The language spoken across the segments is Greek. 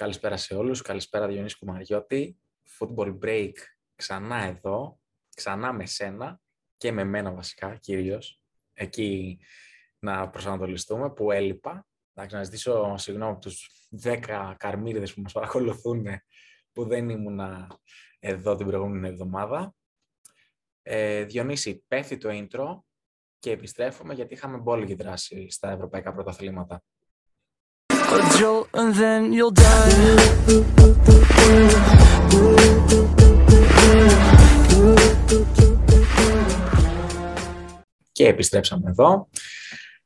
Καλησπέρα σε όλους. Καλησπέρα Διονύση Κουμαριώτη. Football Break ξανά εδώ. Ξανά με σένα και με μένα βασικά κυρίως. Εκεί να προσανατολιστούμε που έλειπα. Να ζητήσω συγγνώμη από τους 10 καρμύριδες που μας παρακολουθούν που δεν ήμουνα εδώ την προηγούμενη εβδομάδα. Ε, Διονύση, πέφτει το intro και επιστρέφουμε γιατί είχαμε μπόλικη δράση στα ευρωπαϊκά πρωταθλήματα. Και επιστρέψαμε εδώ.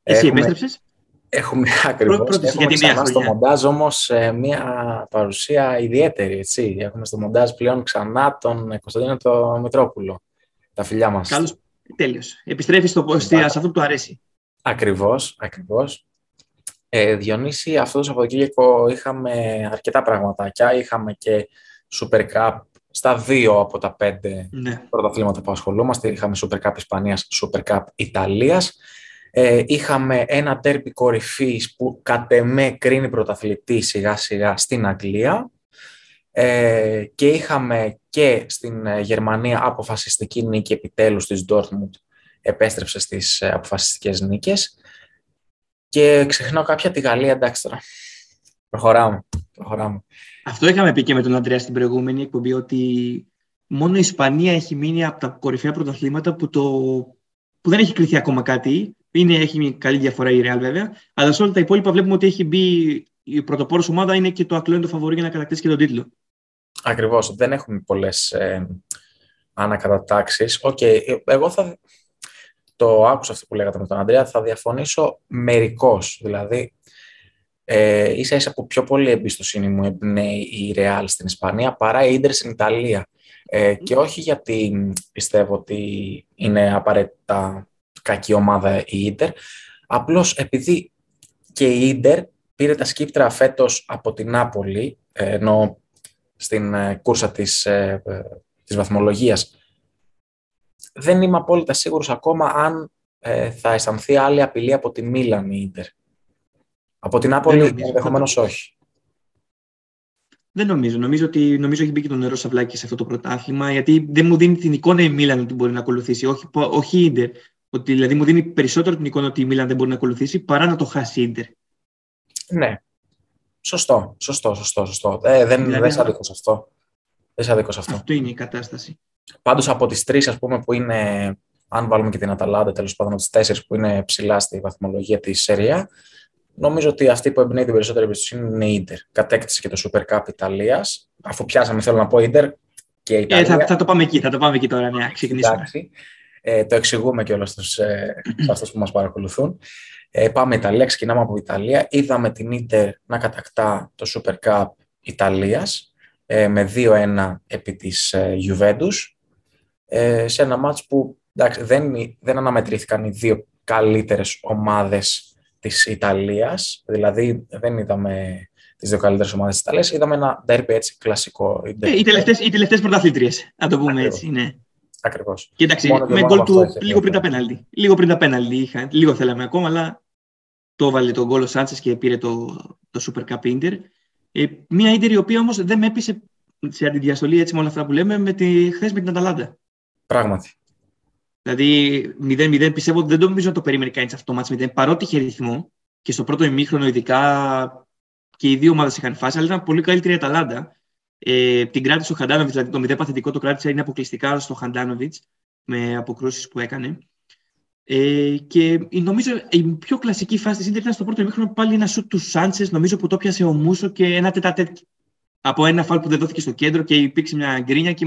Εσύ έχουμε, επέστρεψες; Έχουμε ακριβώς. Έχουμε ξανά στο μοντάζ όμως ε, μια παρουσία ιδιαίτερη. Έτσι. Έχουμε στο μοντάζ πλέον ξανά τον Κωνσταντίνο το Μητρόπουλο. Τα φιλιά μας. Καλώς. Τέλειος. Επιστρέφεις στο, σε αυτό που του αρέσει. Ακριβώς, ακριβώς. Ε, Διονύση, αυτό το Σαββατοκύριακο είχαμε αρκετά πραγματάκια. Είχαμε και Super Cup στα δύο από τα πέντε ναι. πρωταθλήματα που ασχολούμαστε. Είχαμε Super Cup Ισπανίας, Super Cup Ιταλίας. Ε, είχαμε ένα τέρπι κορυφής που κατ' εμέ κρίνει πρωταθλητή σιγά σιγά στην Αγγλία. Ε, και είχαμε και στην ε, Γερμανία αποφασιστική νίκη επιτέλους της Dortmund επέστρεψε στις ε, αποφασιστικές νίκες και ξεχνάω κάποια τη Γαλλία, εντάξει τώρα. Προχωράμε. Προχωράμε. Αυτό είχαμε πει και με τον Αντρέα στην προηγούμενη εκπομπή, ότι μόνο η Ισπανία έχει μείνει από τα κορυφαία πρωταθλήματα που, το... που δεν έχει κρυθεί ακόμα κάτι. Είναι, έχει μια καλή διαφορά η Real βέβαια, αλλά σε όλα τα υπόλοιπα βλέπουμε ότι έχει μπει η πρωτοπόρος ομάδα είναι και το ακλόνητο φαβορή για να κατακτήσει και τον τίτλο. Ακριβώς. Δεν έχουμε πολλές ε, ανακατατάξεις. Okay. Εγώ θα, το άκουσα αυτό που λέγατε με τον Αντρέα, θα διαφωνήσω μερικώς. Δηλαδή, ε, ίσα ίσα που πιο πολύ εμπιστοσύνη μου εμπνέει η Ρεάλ στην Ισπανία παρά η Ίντερ στην Ιταλία. Ε, και όχι γιατί πιστεύω ότι είναι απαραίτητα κακή ομάδα η Ίντερ, απλώς επειδή και η Ίντερ πήρε τα σκύπτρα φέτος από την Νάπολη, ε, ενώ στην ε, κούρσα της, ε, της βαθμολογίας δεν είμαι απόλυτα σίγουρος ακόμα αν ε, θα αισθανθεί άλλη απειλή από τη Μίλαν η Ίντερ. Από την Άπολη ενδεχομένως όχι. Δεν νομίζω. Νομίζω ότι νομίζω έχει μπει και το νερό σαυλάκι σε αυτό το πρωτάθλημα, γιατί δεν μου δίνει την εικόνα η Μίλαν ότι μπορεί να ακολουθήσει. Όχι, όχι η Ίντερ. Ότι δηλαδή μου δίνει περισσότερο την εικόνα ότι η Μίλαν δεν μπορεί να ακολουθήσει παρά να το χάσει η Ίντερ. Ναι. Σωστό, σωστό, σωστό. σωστό. Ε, δεν δηλαδή, δεν σε αυτό. Δεν σε αυτό. Αυτό είναι η κατάσταση. Πάντως από τις τρεις, ας πούμε, που είναι, αν βάλουμε και την Αταλάντα, τέλος πάντων, τις τέσσερις που είναι ψηλά στη βαθμολογία της Σερία, νομίζω ότι αυτή που εμπνέει την περισσότερη εμπιστοσύνη είναι η Ιντερ. Κατέκτησε και το Super Cup Ιταλίας. Αφού πιάσαμε, θέλω να πω Ιντερ και η Ιταλία. Ε, θα, θα, το πάμε εκεί, θα το πάμε εκεί τώρα, ναι, ξεκινήσουμε. Ε, το εξηγούμε και όλα στους, ε, σε αυτούς που μας παρακολουθούν. Ε, πάμε Ιταλία, ξεκινάμε από Ιταλία. Είδαμε την Ίντερ να κατακτά το Super Cup Ιταλίας ε, με 2-1 επί της ε, Juventus ε, σε ένα μάτς που εντάξει, δεν, δεν αναμετρήθηκαν οι δύο καλύτερες ομάδες της Ιταλίας, δηλαδή δεν είδαμε τις δύο καλύτερες ομάδες της Ιταλίας, είδαμε ένα ντέρπι έτσι κλασικό. Ε, οι, τελευταίες, οι τελευταίες πρωταθλήτριες, να το πούμε Ακριβώς. έτσι. Ναι. Ακριβώς. Κοίταξε, με γκολ του λίγο πριν τα πέναλτι. Λίγο πριν τα πέναλτι είχα, λίγο θέλαμε ακόμα, αλλά το έβαλε τον γκολ ο Σάντσες και πήρε το, το Super Cup Inter. Ε, μια Inter η οποία όμως δεν με έπεισε σε αντιδιαστολή έτσι με όλα αυτά που λέμε με τη, χθες με την Αταλάντα. Πράγματι. Δηλαδή 0-0 πιστεύω ότι δεν το νομίζω να το περίμενε κανείς αυτό το μάτς 0 παρότι είχε ρυθμό και στο πρώτο ημίχρονο ειδικά και οι δύο ομάδες είχαν φάσει, αλλά ήταν πολύ καλύτερη η Αταλάντα. Ε, την κράτησε ο Χαντάνοβιτς, δηλαδή το 0 παθητικό το κράτησε είναι αποκλειστικά στο Χαντάνοβιτς με αποκρούσεις που έκανε. Ε, και νομίζω η πιο κλασική φάση της Ιντερ ήταν στο πρώτο ημίχρονο πάλι ένα σουτ του Σάντσες, νομίζω που το πιάσε ο Μούσο και ένα τετατέτ από ένα φάλ που δεν δόθηκε στο κέντρο και υπήρξε μια γκρίνια και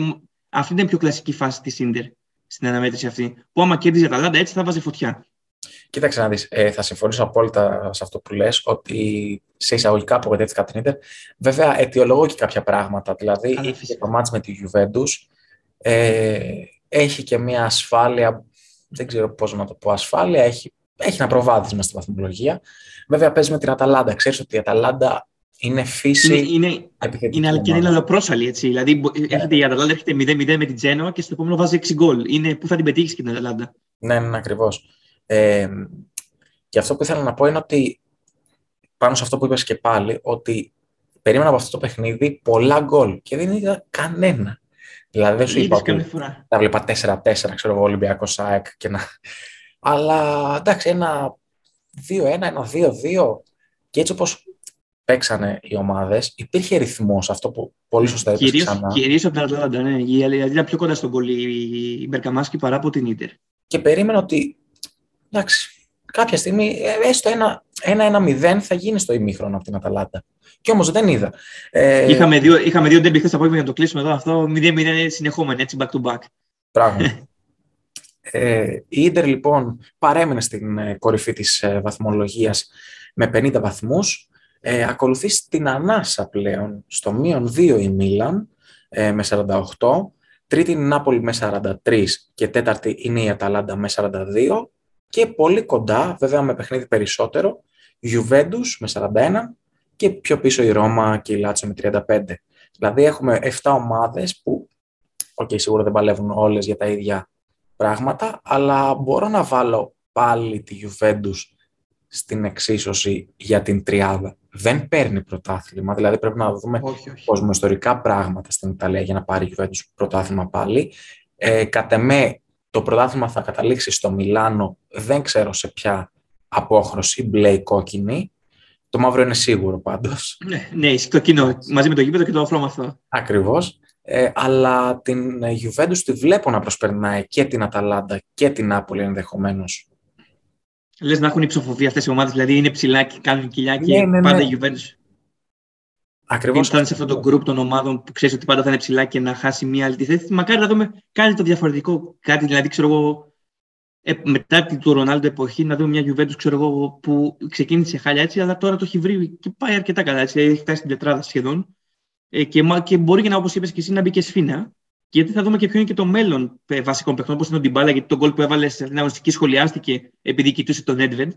αυτή ήταν η πιο κλασική φάση της Ιντερ στην αναμέτρηση αυτή. Που άμα κέρδιζε η Αταλάντα έτσι θα βάζει φωτιά. Κοίταξε να δεις, ε, θα συμφωνήσω απόλυτα σε αυτό που λες, ότι σε εισαγωγικά απογοητεύτηκα την Ιντερ. Βέβαια, αιτιολογώ και κάποια πράγματα. Δηλαδή, είχε και το μάτς με τη Juventus. Ε, έχει και μια ασφάλεια, δεν ξέρω πώς να το πω, ασφάλεια. Έχει, έχει ένα προβάδισμα στη βαθμολογία. Βέβαια, παίζει με την Αταλάντα. Ξέρεις ότι η Αταλάντα είναι φύση. Είναι, είναι, είναι, αλλά και είναι αλλοπρόσαλη. Έτσι. Δηλαδή, έρχεται η Αταλάντα, έρχεται 0-0 με την Τζένοα και στο επόμενο βάζει 6 γκολ. Είναι πού θα την πετύχεις και την Αταλάντα. Ναι, ναι, ακριβώς. Ε, και αυτό που ήθελα να πω είναι ότι πάνω σε αυτό που είπες και πάλι, ότι περίμενα από αυτό το παιχνίδι πολλά γκολ και δεν είδα κανένα. Δηλαδή δεν σου είπα ότι τα βλέπα 4-4, ξέρω εγώ, Ολυμπιακός ΣΑΕΚ και να... Αλλά εντάξει, ένα 2-1, ένα 2-2 και έτσι όπως παίξανε οι ομάδες, υπήρχε ρυθμός, αυτό που πολύ σωστά είπες κυρίως, ξανά. Κυρίως από την Ατλάντα, ναι, γιατί ήταν πιο κοντά στο γκολ οι Μπεργκαμάσκι παρά από την Ίντερ. Και περίμενα ότι, εντάξει, κάποια στιγμή, ε, έστω ένα, ένα 1-0 θα γίνει στο ημίχρονο από την Αταλάντα. Και όμως δεν είδα. Ε... Είχαμε δύο, είχαμε δύο ντέρμπι χθε απόγευμα για να το κλείσουμε εδώ. Αυτό 0-0 συνεχόμενο, έτσι back to back. Πράγμα. ε, η Ίντερ λοιπόν παρέμενε στην ε, κορυφή της ε, βαθμολογίας με 50 βαθμούς. Ε, ακολουθείς στην ανάσα πλέον στο μείον 2 η Μίλαν ε, με 48. Τρίτη είναι η Νάπολη με 43 και τέταρτη είναι η Αταλάντα με 42. Και πολύ κοντά, βέβαια με παιχνίδι περισσότερο, Juventus με 41 και πιο πίσω η Ρώμα και η Λάτσο με 35. Δηλαδή έχουμε 7 ομάδες που, οκέι, okay, σίγουρα δεν παλεύουν όλες για τα ίδια πράγματα, αλλά μπορώ να βάλω πάλι τη Juventus στην εξίσωση για την τριάδα. Δεν παίρνει πρωτάθλημα, δηλαδή πρέπει να δούμε κοσμοϊστορικά πράγματα στην Ιταλία για να πάρει η Juventus πρωτάθλημα πάλι. Ε, κατ' εμέ, το πρωτάθλημα θα καταλήξει στο Μιλάνο, δεν ξέρω σε ποια απόχρωση, μπλε ή κόκκινη, το μαύρο είναι σίγουρο πάντως. Ναι, ναι, το κοινό. Μαζί με το γήπεδο και το αυτό. Ακριβώς. Ε, αλλά την Juventus τη βλέπω να προσπερνάει και την Αταλάντα και την Νάπολη ενδεχομένως. Λες να έχουν υψοφοβία αυτές οι ομάδες, δηλαδή είναι ψηλά και κάνουν κοιλιά και ναι, ναι, πάντα ναι. η Juventus. Ακριβώς. Όταν σε αυτό το group των ομάδων που ξέρεις ότι πάντα θα είναι ψηλά και να χάσει μία άλλη τη θέση, μακάρι να δούμε κάτι το διαφορετικό. Κάτι δηλαδή, ξέρω εγώ, ε, μετά την του Ρονάλντο εποχή να δούμε μια Juventus ξέρω εγώ, που ξεκίνησε χάλια έτσι, αλλά τώρα το έχει βρει και πάει αρκετά καλά. Έτσι, έχει φτάσει στην τετράδα σχεδόν. Ε, και, και μπορεί και να, όπως είπες και εσύ, να μπει και σφίνα. Γιατί θα δούμε και ποιο είναι και το μέλλον ε, βασικών παιχνών, όπως είναι ο Ντιμπάλα, γιατί τον γκολ που έβαλε στην αγωνιστική σχολιάστηκε επειδή κοιτούσε τον Έντβεντ.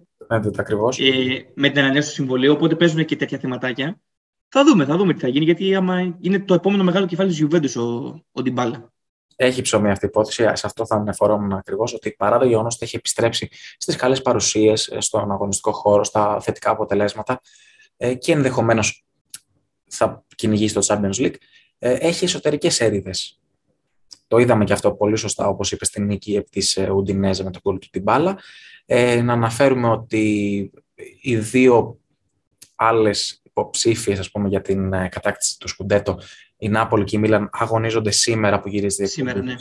ακριβώς. Ε, με την ανανέωση του συμβολίου, οπότε παίζουν και τέτοια θεματάκια. Θα δούμε, θα δούμε τι θα γίνει, γιατί άμα είναι το επόμενο μεγάλο κεφάλι της Juventus ο, ο Ντιμπάλα έχει ψωμί αυτή η υπόθεση. Σε αυτό θα αναφερόμουν ακριβώς ότι παρά το γεγονός ότι έχει επιστρέψει στις καλές παρουσίες ε, στον αγωνιστικό χώρο, στα θετικά αποτελέσματα ε, και ενδεχομένως θα κυνηγήσει το Champions League, ε, έχει εσωτερικές έρηδες. Το είδαμε και αυτό πολύ σωστά, όπως είπε στην νίκη επί της Ουντινέζα με τον κόλ του Τιμπάλα. Ε, να αναφέρουμε ότι οι δύο άλλες υποψήφιες για την κατάκτηση του Σκουντέτο η Νάπολη και η Μίλαν αγωνίζονται σήμερα που γυρίζεται σήμερα, ναι.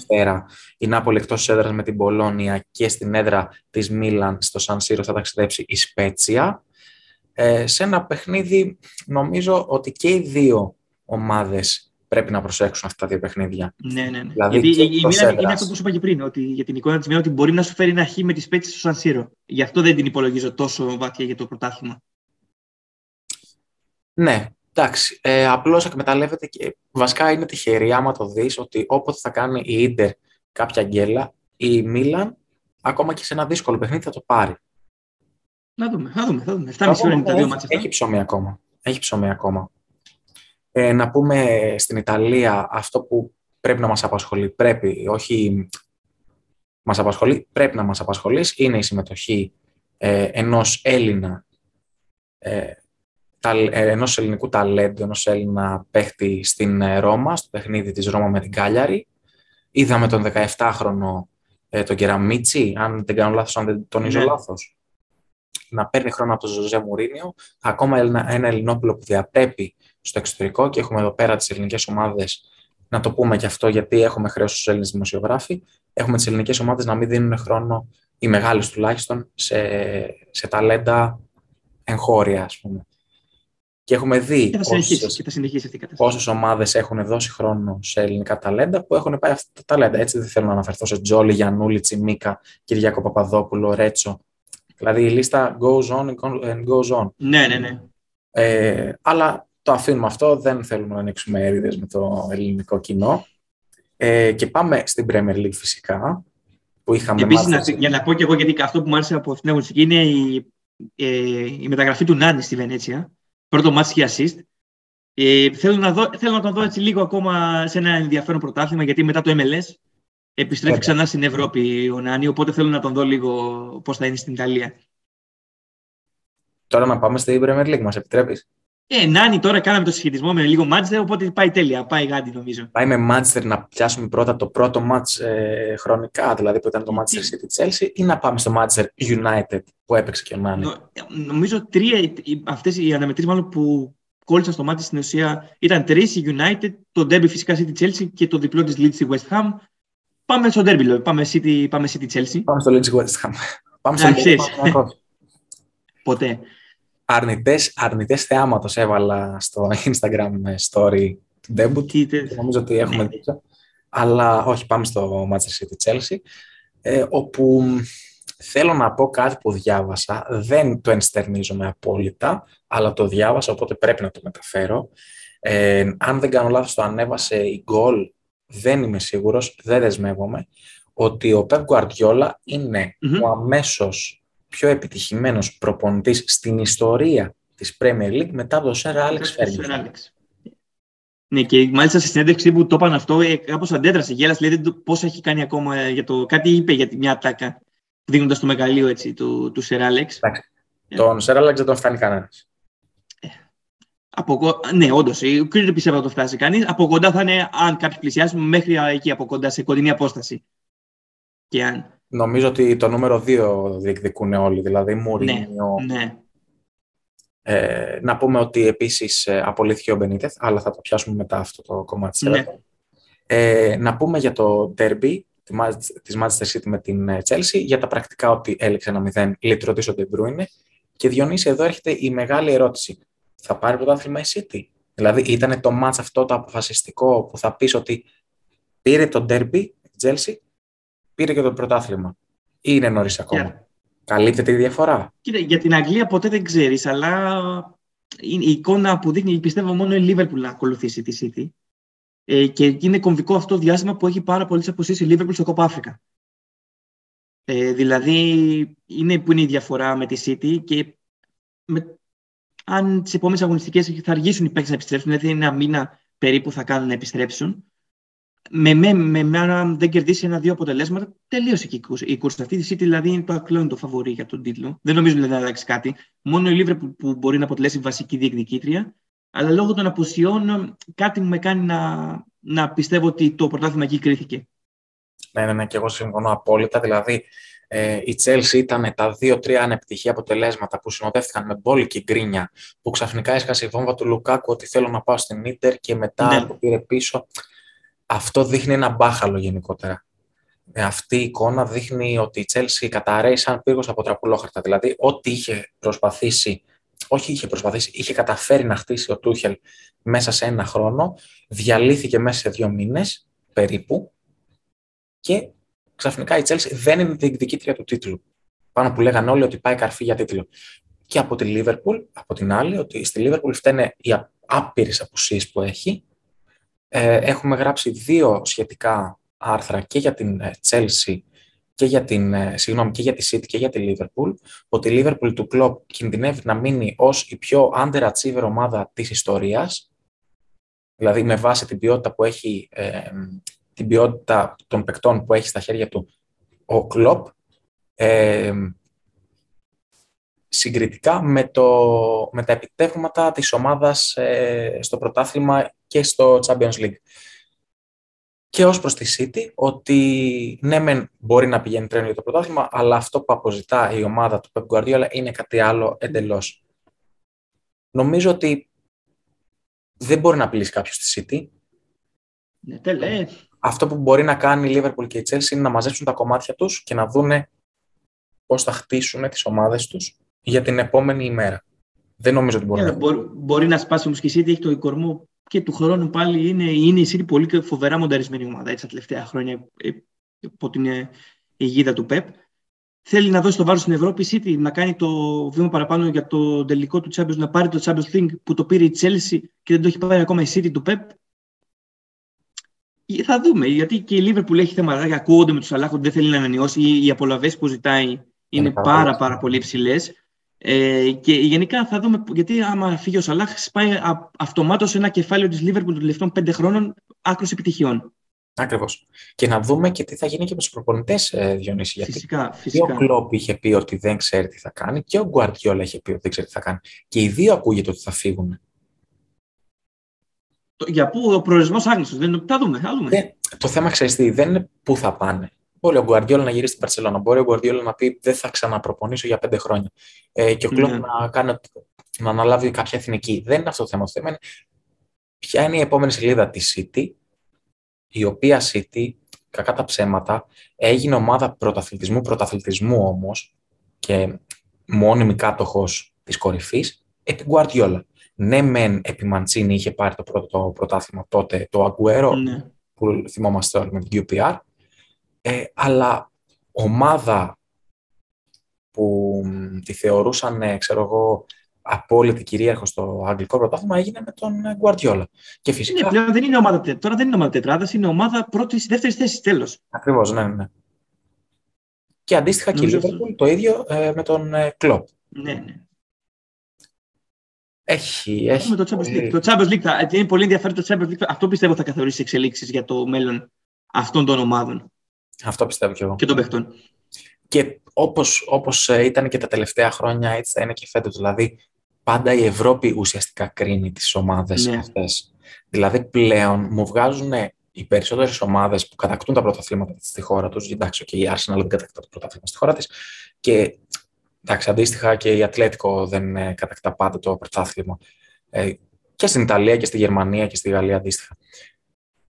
Η Νάπολη εκτός έδρας με την Πολώνια και στην έδρα της Μίλαν στο Σαν Σύρο θα ταξιδέψει η Σπέτσια. Ε, σε ένα παιχνίδι νομίζω ότι και οι δύο ομάδες πρέπει να προσέξουν αυτά τα δύο παιχνίδια. Ναι, ναι, ναι. Δηλαδή Γιατί η Μίλαν είναι αυτό που σου είπα και πριν, ότι για την εικόνα της Μίλαν ότι μπορεί να σου φέρει ένα χ με τη Σπέτσια στο Σαν Σύρο. Γι' αυτό δεν την υπολογίζω τόσο βαθιά για το πρωτάθλημα. Ναι, Εντάξει, ε, απλώς εκμεταλλεύεται και βασικά είναι τυχερή άμα το δεις ότι όποτε θα κάνει η Ίντερ κάποια γκέλα, η Μίλαν ακόμα και σε ένα δύσκολο παιχνίδι θα το πάρει. Να δούμε, θα δούμε, θα δούμε. 7,5 είναι τα δύο μάτια. Έχει ψωμί ακόμα. Έχει ψωμί ακόμα. Ε, να πούμε στην Ιταλία αυτό που πρέπει να μας απασχολεί, πρέπει, όχι μας απασχολεί, πρέπει να μας απασχολεί, είναι η συμμετοχή ε, ενός Έλληνα ε, ε, ενός ελληνικού ταλέντου, ενός Έλληνα παίχτη στην ε, Ρώμα, στο παιχνίδι της Ρώμα με την Κάλιαρη. Είδαμε τον 17χρονο ε, τον Κεραμίτσι, αν δεν κάνω λάθος, αν δεν τονίζω ναι. λάθος. Να παίρνει χρόνο από τον Ζωζέ Μουρίνιο. Ακόμα ένα, ένα Ελληνόπουλο που διαπρέπει στο εξωτερικό και έχουμε εδώ πέρα τις ελληνικές ομάδες. Να το πούμε και αυτό, γιατί έχουμε χρέος στους Έλληνες δημοσιογράφοι. Έχουμε τις ελληνικές ομάδες να μην δίνουν χρόνο, οι μεγάλες τουλάχιστον, σε, σε ταλέντα εγχώρια, ας πούμε. Και έχουμε δει πόσες ομάδες έχουν δώσει χρόνο σε ελληνικά ταλέντα που έχουν πάει αυτά τα ταλέντα. Έτσι δεν θέλω να αναφερθώ σε Τζόλι, Γιανούλη, Τσιμίκα, Κυριακό Παπαδόπουλο, Ρέτσο. Δηλαδή η λίστα goes on and goes on. Ναι, ναι, ναι. Ε, αλλά το αφήνουμε αυτό, δεν θέλουμε να ανοίξουμε έρηδες με το ελληνικό κοινό. Ε, και πάμε στην Premier League φυσικά, που είχαμε Επίσης, να, για να πω και εγώ, γιατί αυτό που μου άρεσε από αυτήν την αγωνιστική είναι η, ε, η μεταγραφή του Νάνη στη Βενέτσια πρώτο μάτς και assist. Ε, θέλω, να δω, θέλω να τον δω έτσι λίγο ακόμα σε ένα ενδιαφέρον πρωτάθλημα, γιατί μετά το MLS επιστρέφει ξανά στην Ευρώπη ο Νάνι, οπότε θέλω να τον δω λίγο πώς θα είναι στην Ιταλία. Τώρα να πάμε στην Premier League, μας επιτρέπεις; Ε, Νάνι, τώρα κάναμε το συσχετισμό με λίγο Μάντσεστερ, οπότε πάει τέλεια. Πάει γάντι, νομίζω. Πάει με Μάντσεστερ να πιάσουμε πρώτα το πρώτο μάτς ε, χρονικά, δηλαδή που ήταν το Manchester City Chelsea, ή να πάμε στο Manchester United που έπαιξε και ο Νάνι. Νο, νομίζω τρία, αυτές οι αναμετρήσεις μάλλον που κόλλησαν στο μάτι στην ουσία ήταν τρεις η United, το Derby φυσικά City Chelsea και το διπλό της Leeds στη West Ham. Πάμε στο Derby, πάμε City, πάμε City Chelsea. Πάμε στο Leeds West Ham. Πάμε στο Leeds Ποτέ. Αρνητές, αρνητές θεάματος έβαλα στο Instagram story του debut. Νομίζω ότι έχουμε ναι. δίκιο. Αλλά όχι, πάμε στο Manchester City Chelsea. Ε, όπου θέλω να πω κάτι που διάβασα. Δεν το ενστερνίζομαι απόλυτα, αλλά το διάβασα, οπότε πρέπει να το μεταφέρω. Ε, αν δεν κάνω λάθος, το ανέβασε η Goal, δεν είμαι σίγουρος, δεν δεσμεύομαι, ότι ο Pep Guardiola ειναι ο αμέσως πιο επιτυχημένος προπονητής στην ιστορία της Premier League μετά τον Sir Alex Ferguson. Ναι, και μάλιστα στη συνέντευξη που το είπαν αυτό, ε, κάπως αντέδρασε. Γέλασε, λέει πώς έχει κάνει ακόμα ε, για το. Κάτι είπε για μια ατάκα, δίνοντας το μεγαλείο έτσι, του, του Sir Alex. Ε. Τον Sir Alex δεν τον φτάνει κανένας. Από, ναι, όντως. Δεν πιστεύω να το φτάσει κανείς. Από κοντά θα είναι, αν κάποιοι πλησιάσουν, μέχρι εκεί από κοντά, σε κοντινή απόσταση. Και αν... Νομίζω ότι το νούμερο 2 διεκδικούν όλοι, δηλαδή Μουρίνιο. Ναι, ναι. Ε, να πούμε ότι επίσης ε, απολύθηκε ο Μπενίτεθ, αλλά θα το πιάσουμε μετά αυτό το κομμάτι ναι. Ε, να πούμε για το derby της Manchester City με την ε, Chelsea, για τα πρακτικά ότι έλεξε ένα 0, λυτρωτής ο De Και Διονύση, εδώ έρχεται η μεγάλη ερώτηση θα πάρει πρωτάθλημα η City; Δηλαδή ήταν το match αυτό το αποφασιστικό που θα πεις ότι πήρε το derby, η Chelsea, πήρε και το πρωτάθλημα. Ή είναι νωρίς ακόμα. Yeah. Καλύπτεται η διαφορά. Κοίτα, για την Αγγλία ποτέ δεν ξέρεις, αλλά η εικόνα που δείχνει, πιστεύω μόνο η Liverpool να ακολουθήσει τη City. Ε, και είναι κομβικό αυτό το διάστημα που έχει πάρα πολλές αποσύσει η Liverpool στο Κόπα Αφρικα. Ε, δηλαδή, είναι που είναι η διαφορά με τη City και με αν τις επόμενες αγωνιστικές θα αργήσουν οι παίκτες να επιστρέψουν, δηλαδή ένα μήνα περίπου θα κάνουν να επιστρέψουν. Με, με, με, με αν δεν κερδίσει ένα-δύο αποτελέσματα, τελείωσε και η κούρσα. Αυτή τη City δηλαδή είναι το ακλόνητο φαβορή για τον τίτλο. Δεν νομίζω δηλαδή να αλλάξει κάτι. Μόνο η Λίβρε που, που μπορεί να αποτελέσει βασική διεκδικήτρια. Αλλά λόγω των αποσιών κάτι μου με κάνει να, να πιστεύω ότι το πρωτάθλημα εκεί κρίθηκε. Ναι, ναι, ναι, και εγώ συμφωνώ απόλυτα. Δηλαδή, ε, η Chelsea ήταν τα δύο-τρία ανεπτυχή αποτελέσματα που συνοδεύτηκαν με μπόλικη γκρίνια, που ξαφνικά έσκασε η βόμβα του Λουκάκου ότι θέλω να πάω στην Ίντερ και μετά ναι. το πήρε πίσω. Αυτό δείχνει ένα μπάχαλο γενικότερα. Ε, αυτή η εικόνα δείχνει ότι η Chelsea καταραίει σαν πύργος από τραπουλόχαρτα. Δηλαδή, ό,τι είχε προσπαθήσει, όχι είχε προσπαθήσει, είχε καταφέρει να χτίσει ο Τούχελ μέσα σε ένα χρόνο, διαλύθηκε μέσα σε δύο μήνες περίπου και ξαφνικά η Chelsea δεν είναι διεκδικήτρια του τίτλου. Πάνω που λέγανε όλοι ότι πάει καρφί για τίτλο. Και από τη Liverpool, από την άλλη, ότι στη Liverpool φταίνε οι άπειρες απουσίες που έχει. Ε, έχουμε γράψει δύο σχετικά άρθρα και για την ε, Chelsea και για, την, ε, συγγνώμη, και για τη City και για τη Liverpool, ότι η Liverpool του Klopp κινδυνεύει να μείνει ως η πιο underachiever ομάδα της ιστορίας, δηλαδή με βάση την ποιότητα που έχει ε, την ποιότητα των παικτών που έχει στα χέρια του ο Κλόπ ε, συγκριτικά με, το, με τα επιτεύγματα της ομάδας ε, στο πρωτάθλημα και στο Champions League. Και ως προς τη City, ότι ναι μεν μπορεί να πηγαίνει τρένο για το πρωτάθλημα, αλλά αυτό που αποζητά η ομάδα του Pep Guardiola είναι κάτι άλλο εντελώς. Νομίζω ότι δεν μπορεί να απειλήσει κάποιος τη City. Ναι, τέλε αυτό που μπορεί να κάνει η Liverpool και η Chelsea είναι να μαζέψουν τα κομμάτια τους και να δούνε πώς θα χτίσουν τις ομάδες τους για την επόμενη ημέρα. Δεν νομίζω ότι μπορεί. Yeah, να... Μπορεί, μπορεί να σπάσει όμως και η City, έχει το κορμό και του χρόνου πάλι είναι, είναι η City πολύ φοβερά μονταρισμένη ομάδα έτσι, τα τελευταία χρόνια ε, από την ε, αιγίδα του Pep. Θέλει να δώσει το βάρος στην Ευρώπη, η City να κάνει το βήμα παραπάνω για το τελικό του Champions, να πάρει το Champions League που το πήρε η Chelsea και δεν το έχει πάρει ακόμα η City του Pep ε, θα δούμε, γιατί και η Λίβερπουλ έχει θέματα. Ακούγονται με τους Σαλάχ ότι δεν θέλει να ανανεώσει. Οι απολαυές που ζητάει είναι πάρα, πάρα πολύ υψηλέ. Ε, και γενικά θα δούμε, γιατί άμα φύγει ο Σαλάχ, σπάει αυτομάτως ένα κεφάλαιο της Λίβερπουλ των τελευταίων πέντε χρόνων άκρος επιτυχιών. Ακριβώς. Και να δούμε και τι θα γίνει και με τους προπονητές, ε, Διονύση. Γιατί φυσικά, φυσικά. Και ο Κλόπ είχε πει ότι δεν ξέρει τι θα κάνει και ο Γκουαρτιόλα είχε πει ότι δεν ξέρει τι θα κάνει. Και οι δύο ακούγεται ότι θα φύγουν. για πού ο προορισμός άγνωστος. Δεν τα δούμε. Θα δούμε. Δεν, το θέμα ξέρεις τι, δεν είναι πού θα πάνε. Μπορεί ο Γκουαρδιόλα να γυρίσει στην Παρσελόνα. Μπορεί ο Γκουαρδιόλα να πει δεν θα ξαναπροπονήσω για πέντε χρόνια. Ε, και ο Κλόπ Ναι. να, κάνει, να αναλάβει κάποια εθνική. Δεν είναι αυτό το θέμα. Το θέμα είναι ποια είναι η επόμενη σελίδα της City, η οποία City, κακά τα ψέματα, έγινε ομάδα πρωταθλητισμού, πρωταθλητισμού όμως και μόνιμη κάτοχος της κορυφής επί Γκουαρδιόλα. Ναι, μεν επί Μαντσίνη είχε πάρει το πρώτο το πρωτάθλημα τότε το Αγκουέρο, Ναι. που θυμόμαστε όλοι με την QPR, ε, αλλά ομάδα που μ, τη θεωρούσαν, ε, ξέρω εγώ, απόλυτη κυρίαρχο στο αγγλικό πρωτάθλημα έγινε με τον ε, Guardiola. Και φυσικά, Ναι, πλέον δεν είναι ομάδα, τε- τώρα δεν είναι ομάδα τετράδας, είναι ομάδα πρώτης δεύτερης θέσης. Τέλος. ακριβώς, ναι, ναι. Και αντίστοιχα και η Νομίζω αυτό. Liverpool το ίδιο ε, με τον ε, Klopp. Ναι, ναι. Έχει, έχει Με το Champions League. Το Champions League θα, είναι πολύ ενδιαφέρον το Champions League. Αυτό πιστεύω θα καθορίσει εξελίξεις για το μέλλον αυτών των ομάδων Αυτό πιστεύω κι εγώ. και των παιχτών. Και όπως, όπως ε, ήταν και τα τελευταία χρόνια, έτσι θα είναι και φέτος. Δηλαδή, πάντα η Ευρώπη ουσιαστικά κρίνει τις ομάδες Ναι. αυτές. Δηλαδή, πλέον μου βγάζουν οι περισσότερες ομάδες που κατακτούν τα πρωταθλήματα της στη χώρα τους. Εντάξει, και η Arsenal δεν κατακτά το πρωτάθλημα στη χώρα της. Και εντάξει, αντίστοιχα και η Ατλέτικο δεν ε, κατακτά πάντα το πρωτάθλημα. Ε, και στην Ιταλία και στη Γερμανία και στη Γαλλία αντίστοιχα.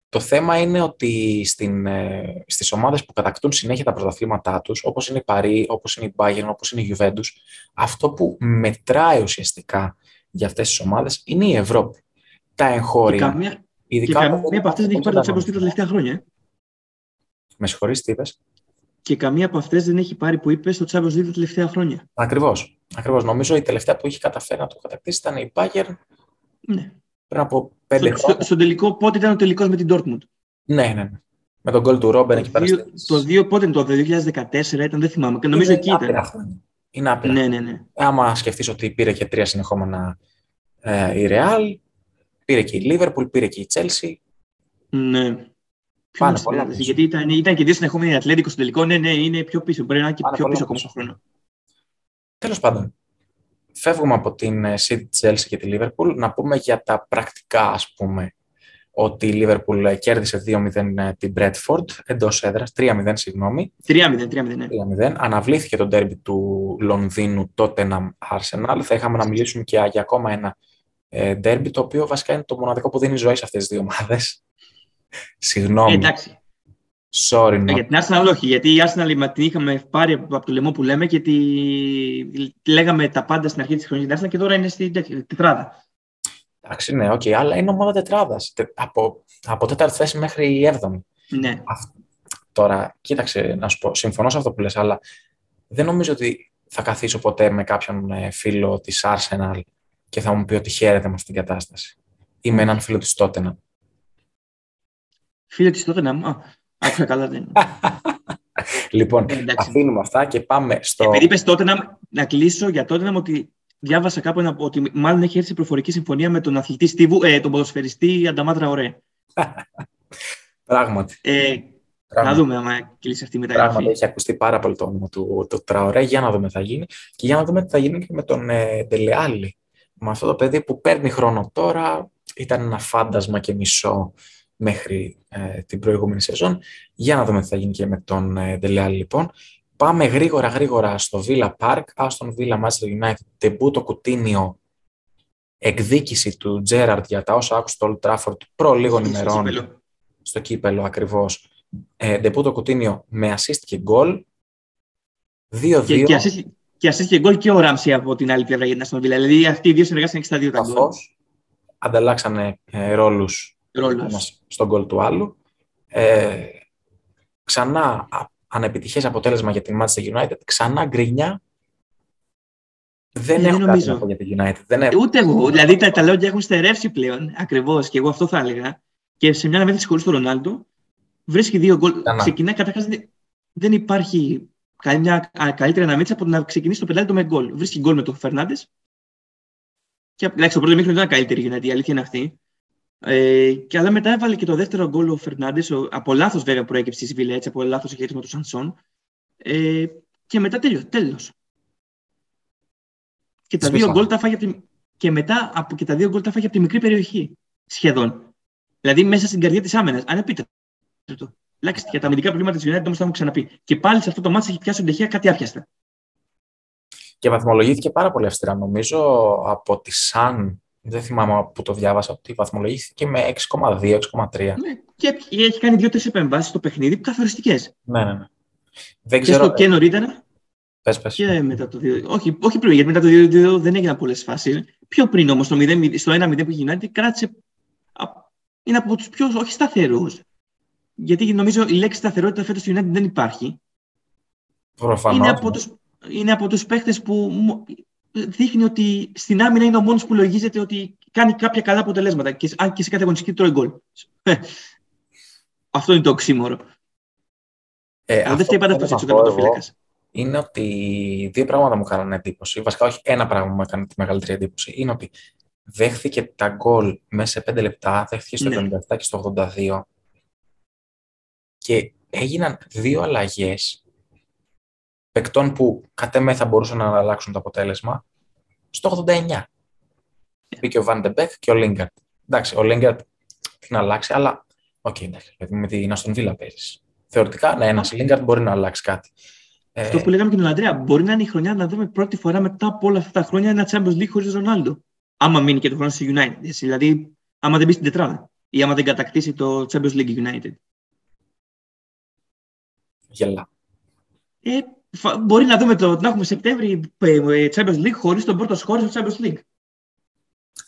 Το θέμα είναι ότι στην, ε, στις ομάδες που κατακτούν συνέχεια τα πρωταθλήματά τους, όπως είναι η Παρή, όπως είναι η Bayern, όπως είναι η Juventus, αυτό που μετράει ουσιαστικά για αυτές τις ομάδες είναι η Ευρώπη. Τα Και εγχώρια, καμία, και ειδικά... καμία από αυτές δεν έχει πάρει το Champions League τα τελευταία χρόνια. ε. Με συγχωρείς, τι είπες; Και καμία από αυτές δεν έχει πάρει που είπες στο Champions League τα τελευταία χρόνια. Ακριβώς. Ακριβώς. Νομίζω η τελευταία που είχε καταφέρει να το κατακτήσει ήταν η Bayern Ναι. Πριν από πέντε Στο, χρόνια. στο, στον τελικό, πότε ήταν ο τελικός με την Dortmund; Ναι, ναι, ναι. Με τον γκολ του Ρόμπεν εκεί Το πέρα. δύο- στις- Το 2 πότε είναι το 2014 ήταν, δεν θυμάμαι. Και νομίζω Είναι εκεί άπειρα ήταν. χρόνια. Είναι άπειρα. Ναι, ναι, ναι. Άμα σκεφτείς ότι πήρε και τρία συνεχόμενα ε, η Real, πήρε και η Liverpool, πήρε και η Chelsea. ναι. Ποιο Πάνε μας πολλά πέρασε, πίσω. Γιατί ήταν, ήταν και δύο συνεχόμενοι Ατλέντικο στο τελικό. Ναι, ναι, είναι πιο πίσω. Μπορεί να είναι και Πάνε πιο πολλά πίσω ακόμα πίσω. στον χρόνο. Τέλος πάντων, φεύγουμε από την ε, City, Chelsea και τη Liverpool να πούμε για τα πρακτικά, ας πούμε, ότι η Liverpool ε, κέρδισε 2-0 ε, την Bradford εντός έδρας, 3-0 συγγνώμη, 3-0, 3-0, ναι. 3-0. Αναβλήθηκε το ντέρμπι του Λονδίνου Tottenham Arsenal. Θα είχαμε να μιλήσουμε και για ακόμα ένα ε, ντέρμπι, το οποίο βασικά είναι το μοναδικό που δίνει ζωή σε αυτές τις δύο ομάδες. Συγγνώμη, Ε, εντάξει. Sorry, Ε, not. Για την Arsenal όχι, γιατί η Arsenal μα την είχαμε πάρει από το λαιμό που λέμε και τη... τη λέγαμε τα πάντα στην αρχή της χρονιάς την Arsenal και τώρα είναι στην τέτοια- τετράδα. Εντάξει, ναι, οκ, αλλά είναι ομάδα τετράδας. Τε- Από, από τέταρτη θέση μέχρι η έβδομη. Ναι. Αυ- Τώρα, κοίταξε, να σου πω, συμφωνώ σε αυτό που λες, αλλά δεν νομίζω ότι θα καθίσω ποτέ με κάποιον ε, φίλο της Arsenal και θα μου πει ότι χαίρεται με αυτήν την κατάσταση. Ή με έναν φίλο της Tottenham. Φίλε της τότε να μου. Άκουσα καλά δεν. Λοιπόν, Ε, εντάξει. αφήνουμε αυτά και πάμε στο... Επειδή είπες τότε να, να κλείσω για τότε να ότι διάβασα κάπου ένα, ότι μάλλον έχει έρθει σε προφορική συμφωνία με τον αθλητή Στίβου, ε, τον ποδοσφαιριστή Ανταμάτρα Ωραία. Πράγματι, Ε, να πράγματι, δούμε άμα κλείσει αυτή η πράγματι μεταγραφή. έχει ακουστεί πάρα πολύ το όνομα του, του Τραωρέ. Για να δούμε τι θα γίνει. Και για να δούμε τι θα γίνει και με τον ε, Ντελεάλη. Με αυτό το παιδί που παίρνει χρόνο τώρα, ήταν ένα φάντασμα και μισό μέχρι ε, την προηγούμενη σεζόν. Για να δούμε τι θα γίνει και με τον ε, Ντελεάλη λοιπόν. Πάμε γρήγορα γρήγορα στο Villa Park, Aston Villa Manchester United, τεμπούτο κουτίνιο εκδίκηση του Τζέραρτ για τα όσα άκουσε στο Old Trafford προ λίγων Στο ημερών κύπελλο. στο κύπελο ακριβώς. Ε, Ντεμπούτο Κουτίνιο με assist και γκολ. 2-2. Και, και, assist, και assist και γκολ και ο Ράμσι από την άλλη πλευρά για την Αστον Βίλα. Δηλαδή αυτοί οι δύο συνεργάστηκαν και στα δύο τα γκολ. καθώς ανταλλάξανε ε, ρόλους Ρόλους. Ένας στον γκολ του άλλου. Ε, ξανά α, ανεπιτυχές αποτέλεσμα για την Manchester United. Ξανά γκρινιά. Δεν Ε, έχω δεν κάτι νομίζω. να πω για την United. Δεν έχω. Ούτε εγώ. Δηλαδή τα, τα λόγια έχουν στερεύσει πλέον. Ακριβώς. Και εγώ αυτό θα έλεγα. Και σε μια αναμέτρηση χωρίς τον Ρονάλντο, βρίσκει δύο γκολ. Ξανά. Ξεκινάει καταρχάς. Δεν υπάρχει καμιά α, καλύτερη αναμέτρηση από το να ξεκινήσει το πεντάλεπτο με γκολ. Βρίσκει γκολ με τον Φερνάντες. Και εντάξει, το πρώτο μήχρονο δεν ήταν καλύτερη γιατί η αλήθεια είναι αυτή. Ε, και αλλά μετά έβαλε και το δεύτερο γκολ ο Φερνάντες. Από λάθος βέβαια προέκυψε τη Βίλα, έτσι, από λάθος χειρισμό του Σανσόν. Ε, και μετά τέλειωσε. Τέλος. Και τα δύο Σβήσανε. γκολ τα φάγε από τη... Και μετά από και τα δύο γκολ τα φάγε από τη μικρή περιοχή. Σχεδόν. Δηλαδή μέσα στην καρδιά της άμυνας. Ανεπίτρεπτο. Εντάξει, για τα αμυντικά προβλήματα της United όμως θα έχουμε ξαναπεί. Και πάλι σε αυτό το μάτι έχει πιάσει ο Ντεχεία κάτι άπιαστα. Και βαθμολογήθηκε πάρα πολύ αυστηρά. Νομίζω από τη Σαν, δεν θυμάμαι που το διάβασα, ότι βαθμολογήθηκε με 6,2-6,3. Ναι, και έχει κάνει δύο-τρεις επεμβάσεις στο παιχνίδι καθοριστικές. Ναι, ναι, ναι. Δεν ξέρω... Και στο και νωρίτερα. Πες, πες. Και μετά το 2. Όχι, όχι πριν, γιατί μετά το 2 δεν έγιναν πολλές φάσεις. Πιο πριν όμως, στο, 0, στο 1-0 που έχει United, κράτησε. Είναι από τους πιο όχι σταθερούς. Γιατί νομίζω η λέξη σταθερότητα φέτος στο United δεν υπάρχει. Προφανώς. Είναι από τους, είναι από τους παίχτες που δείχνει ότι στην άμυνα είναι ο μόνος που λογίζεται ότι κάνει κάποια καλά αποτελέσματα και αν και σε κάθε αγωνιστική τρώει γκολ. αυτό είναι το οξύμορο. Ε, Αλλά δεν φταίει πάντα αυτό ο τερματοφύλακα. Είναι ότι δύο πράγματα μου έκαναν εντύπωση. Βασικά, όχι ένα πράγμα μου έκανε τη μεγαλύτερη εντύπωση. Είναι ότι δέχθηκε τα γκολ μέσα σε πέντε λεπτά, δέχθηκε στο ναι. 97 και στο 82 και έγιναν δύο αλλαγές παικτών που κατ' εμέ θα μπορούσαν να αλλάξουν το αποτέλεσμα στο 89. Μπήκε ο Βαν ντε Μπεκ και ο Λίνγκαρντ. Εντάξει, ο Λίνγκαρντ τι να αλλάξει, αλλά οκ, okay, εντάξει, με την Άστον Βίλα παίζεις. Θεωρητικά, ναι, ένας Λίνγκαρντ μπορεί να αλλάξει κάτι. Αυτό που λέγαμε και τον Αντρέα, μπορεί να είναι η χρονιά να δούμε πρώτη φορά μετά από όλα αυτά τα χρόνια ένα Champions League χωρίς Ρονάλντο. Άμα μείνει και το χρόνο στη United. Δηλαδή, άμα δεν μπει στην τετράδα ή άμα δεν κατακτήσει το Champions League United. Γελά. Ε, μπορεί να δούμε το, να έχουμε Σεπτέμβρη ε, ε, Champions League χωρίς τον πρώτο σχόλιο στο Champions League.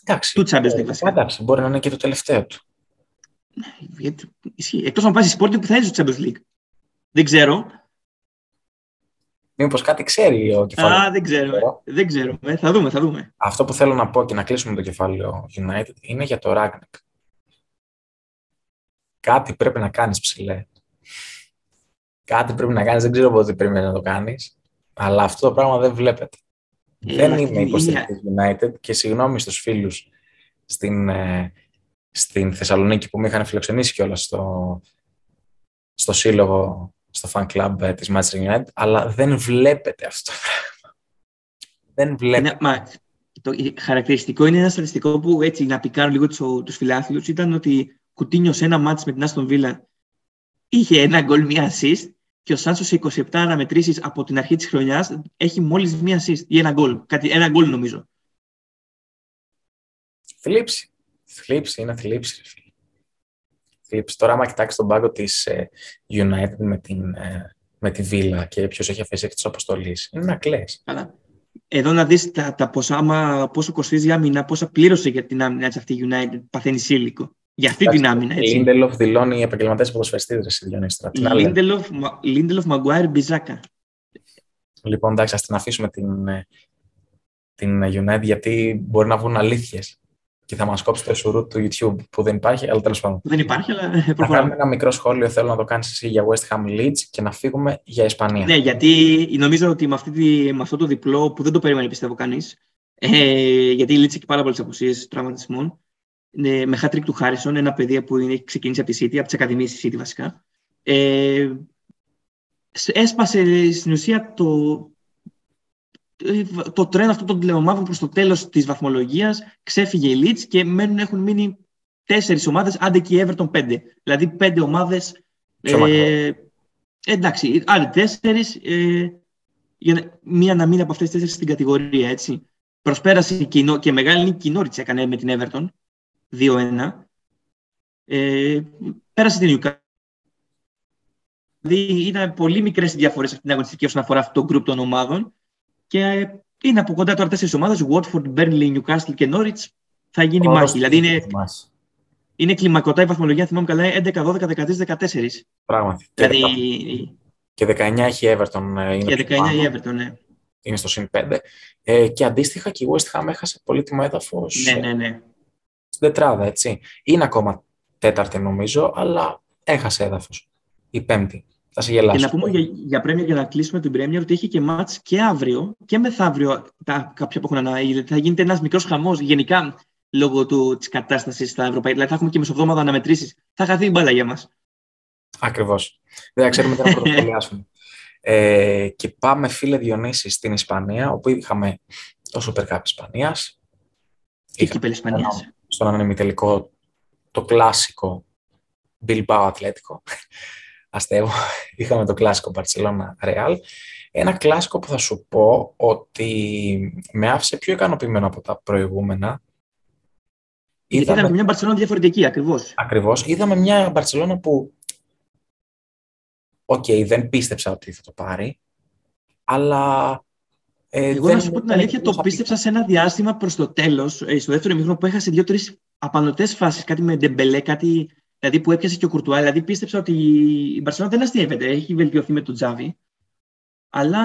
Εντάξει. Του Champions League, βασικά. Εντάξει, μπορεί να είναι και το τελευταίο του. Ναι, Εκτός αν πάει στη Sporting που θα είναι στο Champions League. Δεν ξέρω. Μήπως κάτι ξέρει ο κεφάλαιο. Α, δεν ξέρω. Δεν ξέρω. Ε, θα δούμε, θα δούμε. Αυτό που θέλω να πω και να κλείσουμε το κεφάλαιο United είναι για το Ragnick. Κάτι πρέπει να κάνεις ψηλέ. Κάτι πρέπει να κάνεις, δεν ξέρω πότε πρέπει να το κάνεις, αλλά αυτό το πράγμα δεν βλέπετε. Ε, δεν είμαι υποστηρικτής United και συγγνώμη στους φίλους στην, ε, στην Θεσσαλονίκη που με είχαν φιλοξενήσει κιόλας στο, στο σύλλογο, στο fan club ε, της Manchester United, αλλά δεν βλέπετε αυτό το πράγμα. Δεν βλέπετε. Ναι, μα, το χαρακτηριστικό είναι ένα στατιστικό που έτσι να πικάρω λίγο τους τους φιλάθλους ήταν ότι Κουτίνιο σε ένα μάτς με την Άστον Βίλα είχε ένα γκολ μία assist και ο Σάνσο σε 27 αναμετρήσεις από την αρχή της χρονιάς έχει μόλις μία assist ή ένα γκολ. Κάτι, ένα γκολ νομίζω. Θλίψη. Θλίψη, είναι θλίψη. θλίψη. Τώρα, άμα κοιτάξεις τον πάγκο της ε, United με, την, ε, με τη Βίλα και ποιος έχει αφήσει εκτός αποστολής, είναι να κλε. Εδώ να δεις τα, τα ποσά, άμα, πόσο κοστίζει η άμυνα, πόσα πλήρωσε για την άμυνα αυτή η United, παθαίνει σύλλικο για αυτή την άμυνα. Έτσι. Λίντελοφ δηλώνει επαγγελματέ ποδοσφαιριστή, Λίντελοφ, Λίντελοφ Μαγκουάιρ Μπιζάκα. Λοιπόν, εντάξει, ας την αφήσουμε την, ε, την United γιατί μπορεί να βγουν αλήθειες και θα μας κόψει το εσουρού του YouTube που δεν υπάρχει, αλλά τέλος πάντων. Δεν υπάρχει, αλλά προχωράμε. Θα κάνουμε ένα μικρό σχόλιο, θέλω να το κάνεις εσύ για West Ham Leeds και να φύγουμε για Ισπανία. Ναι, γιατί νομίζω ότι με, αυτή, με αυτό το διπλό που δεν το περίμενε πιστεύω κανείς, ε, γιατί η Leeds έχει πάρα πολλές απουσίες τραυματισμών, ε, με hat του Χάρισον, ένα παιδί που είναι, ξεκίνησε από τη City, από τις Ακαδημίε της City βασικά. Ε, έσπασε στην ουσία το, ε, το τρένο αυτό των τηλεομάδων προς το τέλος της βαθμολογίας, ξέφυγε η Leeds και μένουν, έχουν μείνει τέσσερις ομάδες, άντε και η Everton πέντε. Δηλαδή πέντε ομάδες, ε, εντάξει, άλλοι τέσσερις, ε, για μία να μείνει από αυτές τις τέσσερις στην κατηγορία, έτσι. Προσπέρασε και, και μεγάλη νίκη η έκανε με την Everton, 2-1. Ε, πέρασε την Newcastle. Δηλαδή ήταν πολύ μικρές οι διαφορές αυτή την αγωνιστική όσον αφορά αυτό το γκρουπ των ομάδων. Και είναι από κοντά τώρα τέσσερις ομάδες: Watford, Burnley, Newcastle και Norwich. Θα γίνει oh, μάχη. Δηλαδή είναι, είναι κλιμακωτά η βαθμολογία, θυμάμαι καλά, 11, 12, 13, 14. Πράγματι. Δηλαδή... Και 19 έχει Everton. Ε, είναι και 19 η Everton, ναι. Είναι στο συν 5. Ε, και αντίστοιχα και η West Ham έχασε πολύτιμο έδαφος. Ναι, ναι, ναι στην τετράδα, έτσι. Είναι ακόμα τέταρτη νομίζω, αλλά έχασε έδαφος. Η πέμπτη. Θα σε γελάσω. Και να πούμε για, για Πρέμιερ για να κλείσουμε την Πρέμιερ ότι έχει και μάτς και αύριο και μεθαύριο τα, κάποια που έχουν ανάγκη. Θα γίνεται ένας μικρός χαμός γενικά λόγω της κατάστασης στα Ευρωπαϊκά. Δηλαδή θα έχουμε και μεσοβδόμαδα αναμετρήσεις. Θα χαθεί η μπάλα για μας. Ακριβώς. Δεν θα ξέρουμε τι να πρωτοσχολιάσουμε. ε, και πάμε, φίλε Διονύση, στην Ισπανία, όπου είχαμε το Super Cup Ισπανίας. Και Κύπελλο Ισπανίας στον ημιτελικό το κλασικό Bilbao Ατλέτικο. Αστειεύομαι, είχαμε το κλασικό Barcelona Real. Ένα κλασικό που θα σου πω ότι με άφησε πιο ικανοποιημένο από τα προηγούμενα. Γιατί είδαμε μια Μπαρσελόνα διαφορετική, ακριβώς. Ακριβώς. Είδαμε μια Μπαρσελόνα που, οκ, okay, δεν πίστεψα ότι θα το πάρει, αλλά ε, Εγώ να σου πω την αλήθεια, το πίστεψα σε ένα διάστημα προς το τέλος, ε, στο δεύτερο ημίχρονο που έχασε δύο-τρεις απανοτέ φάσεις. Κάτι με ντεμπελέ, κάτι δηλαδή που έπιασε και ο Κουρτουά. Δηλαδή πίστεψα ότι η Μπαρσελόνα δεν αστείευεται. Έχει βελτιωθεί με τον Τζάβι. Αλλά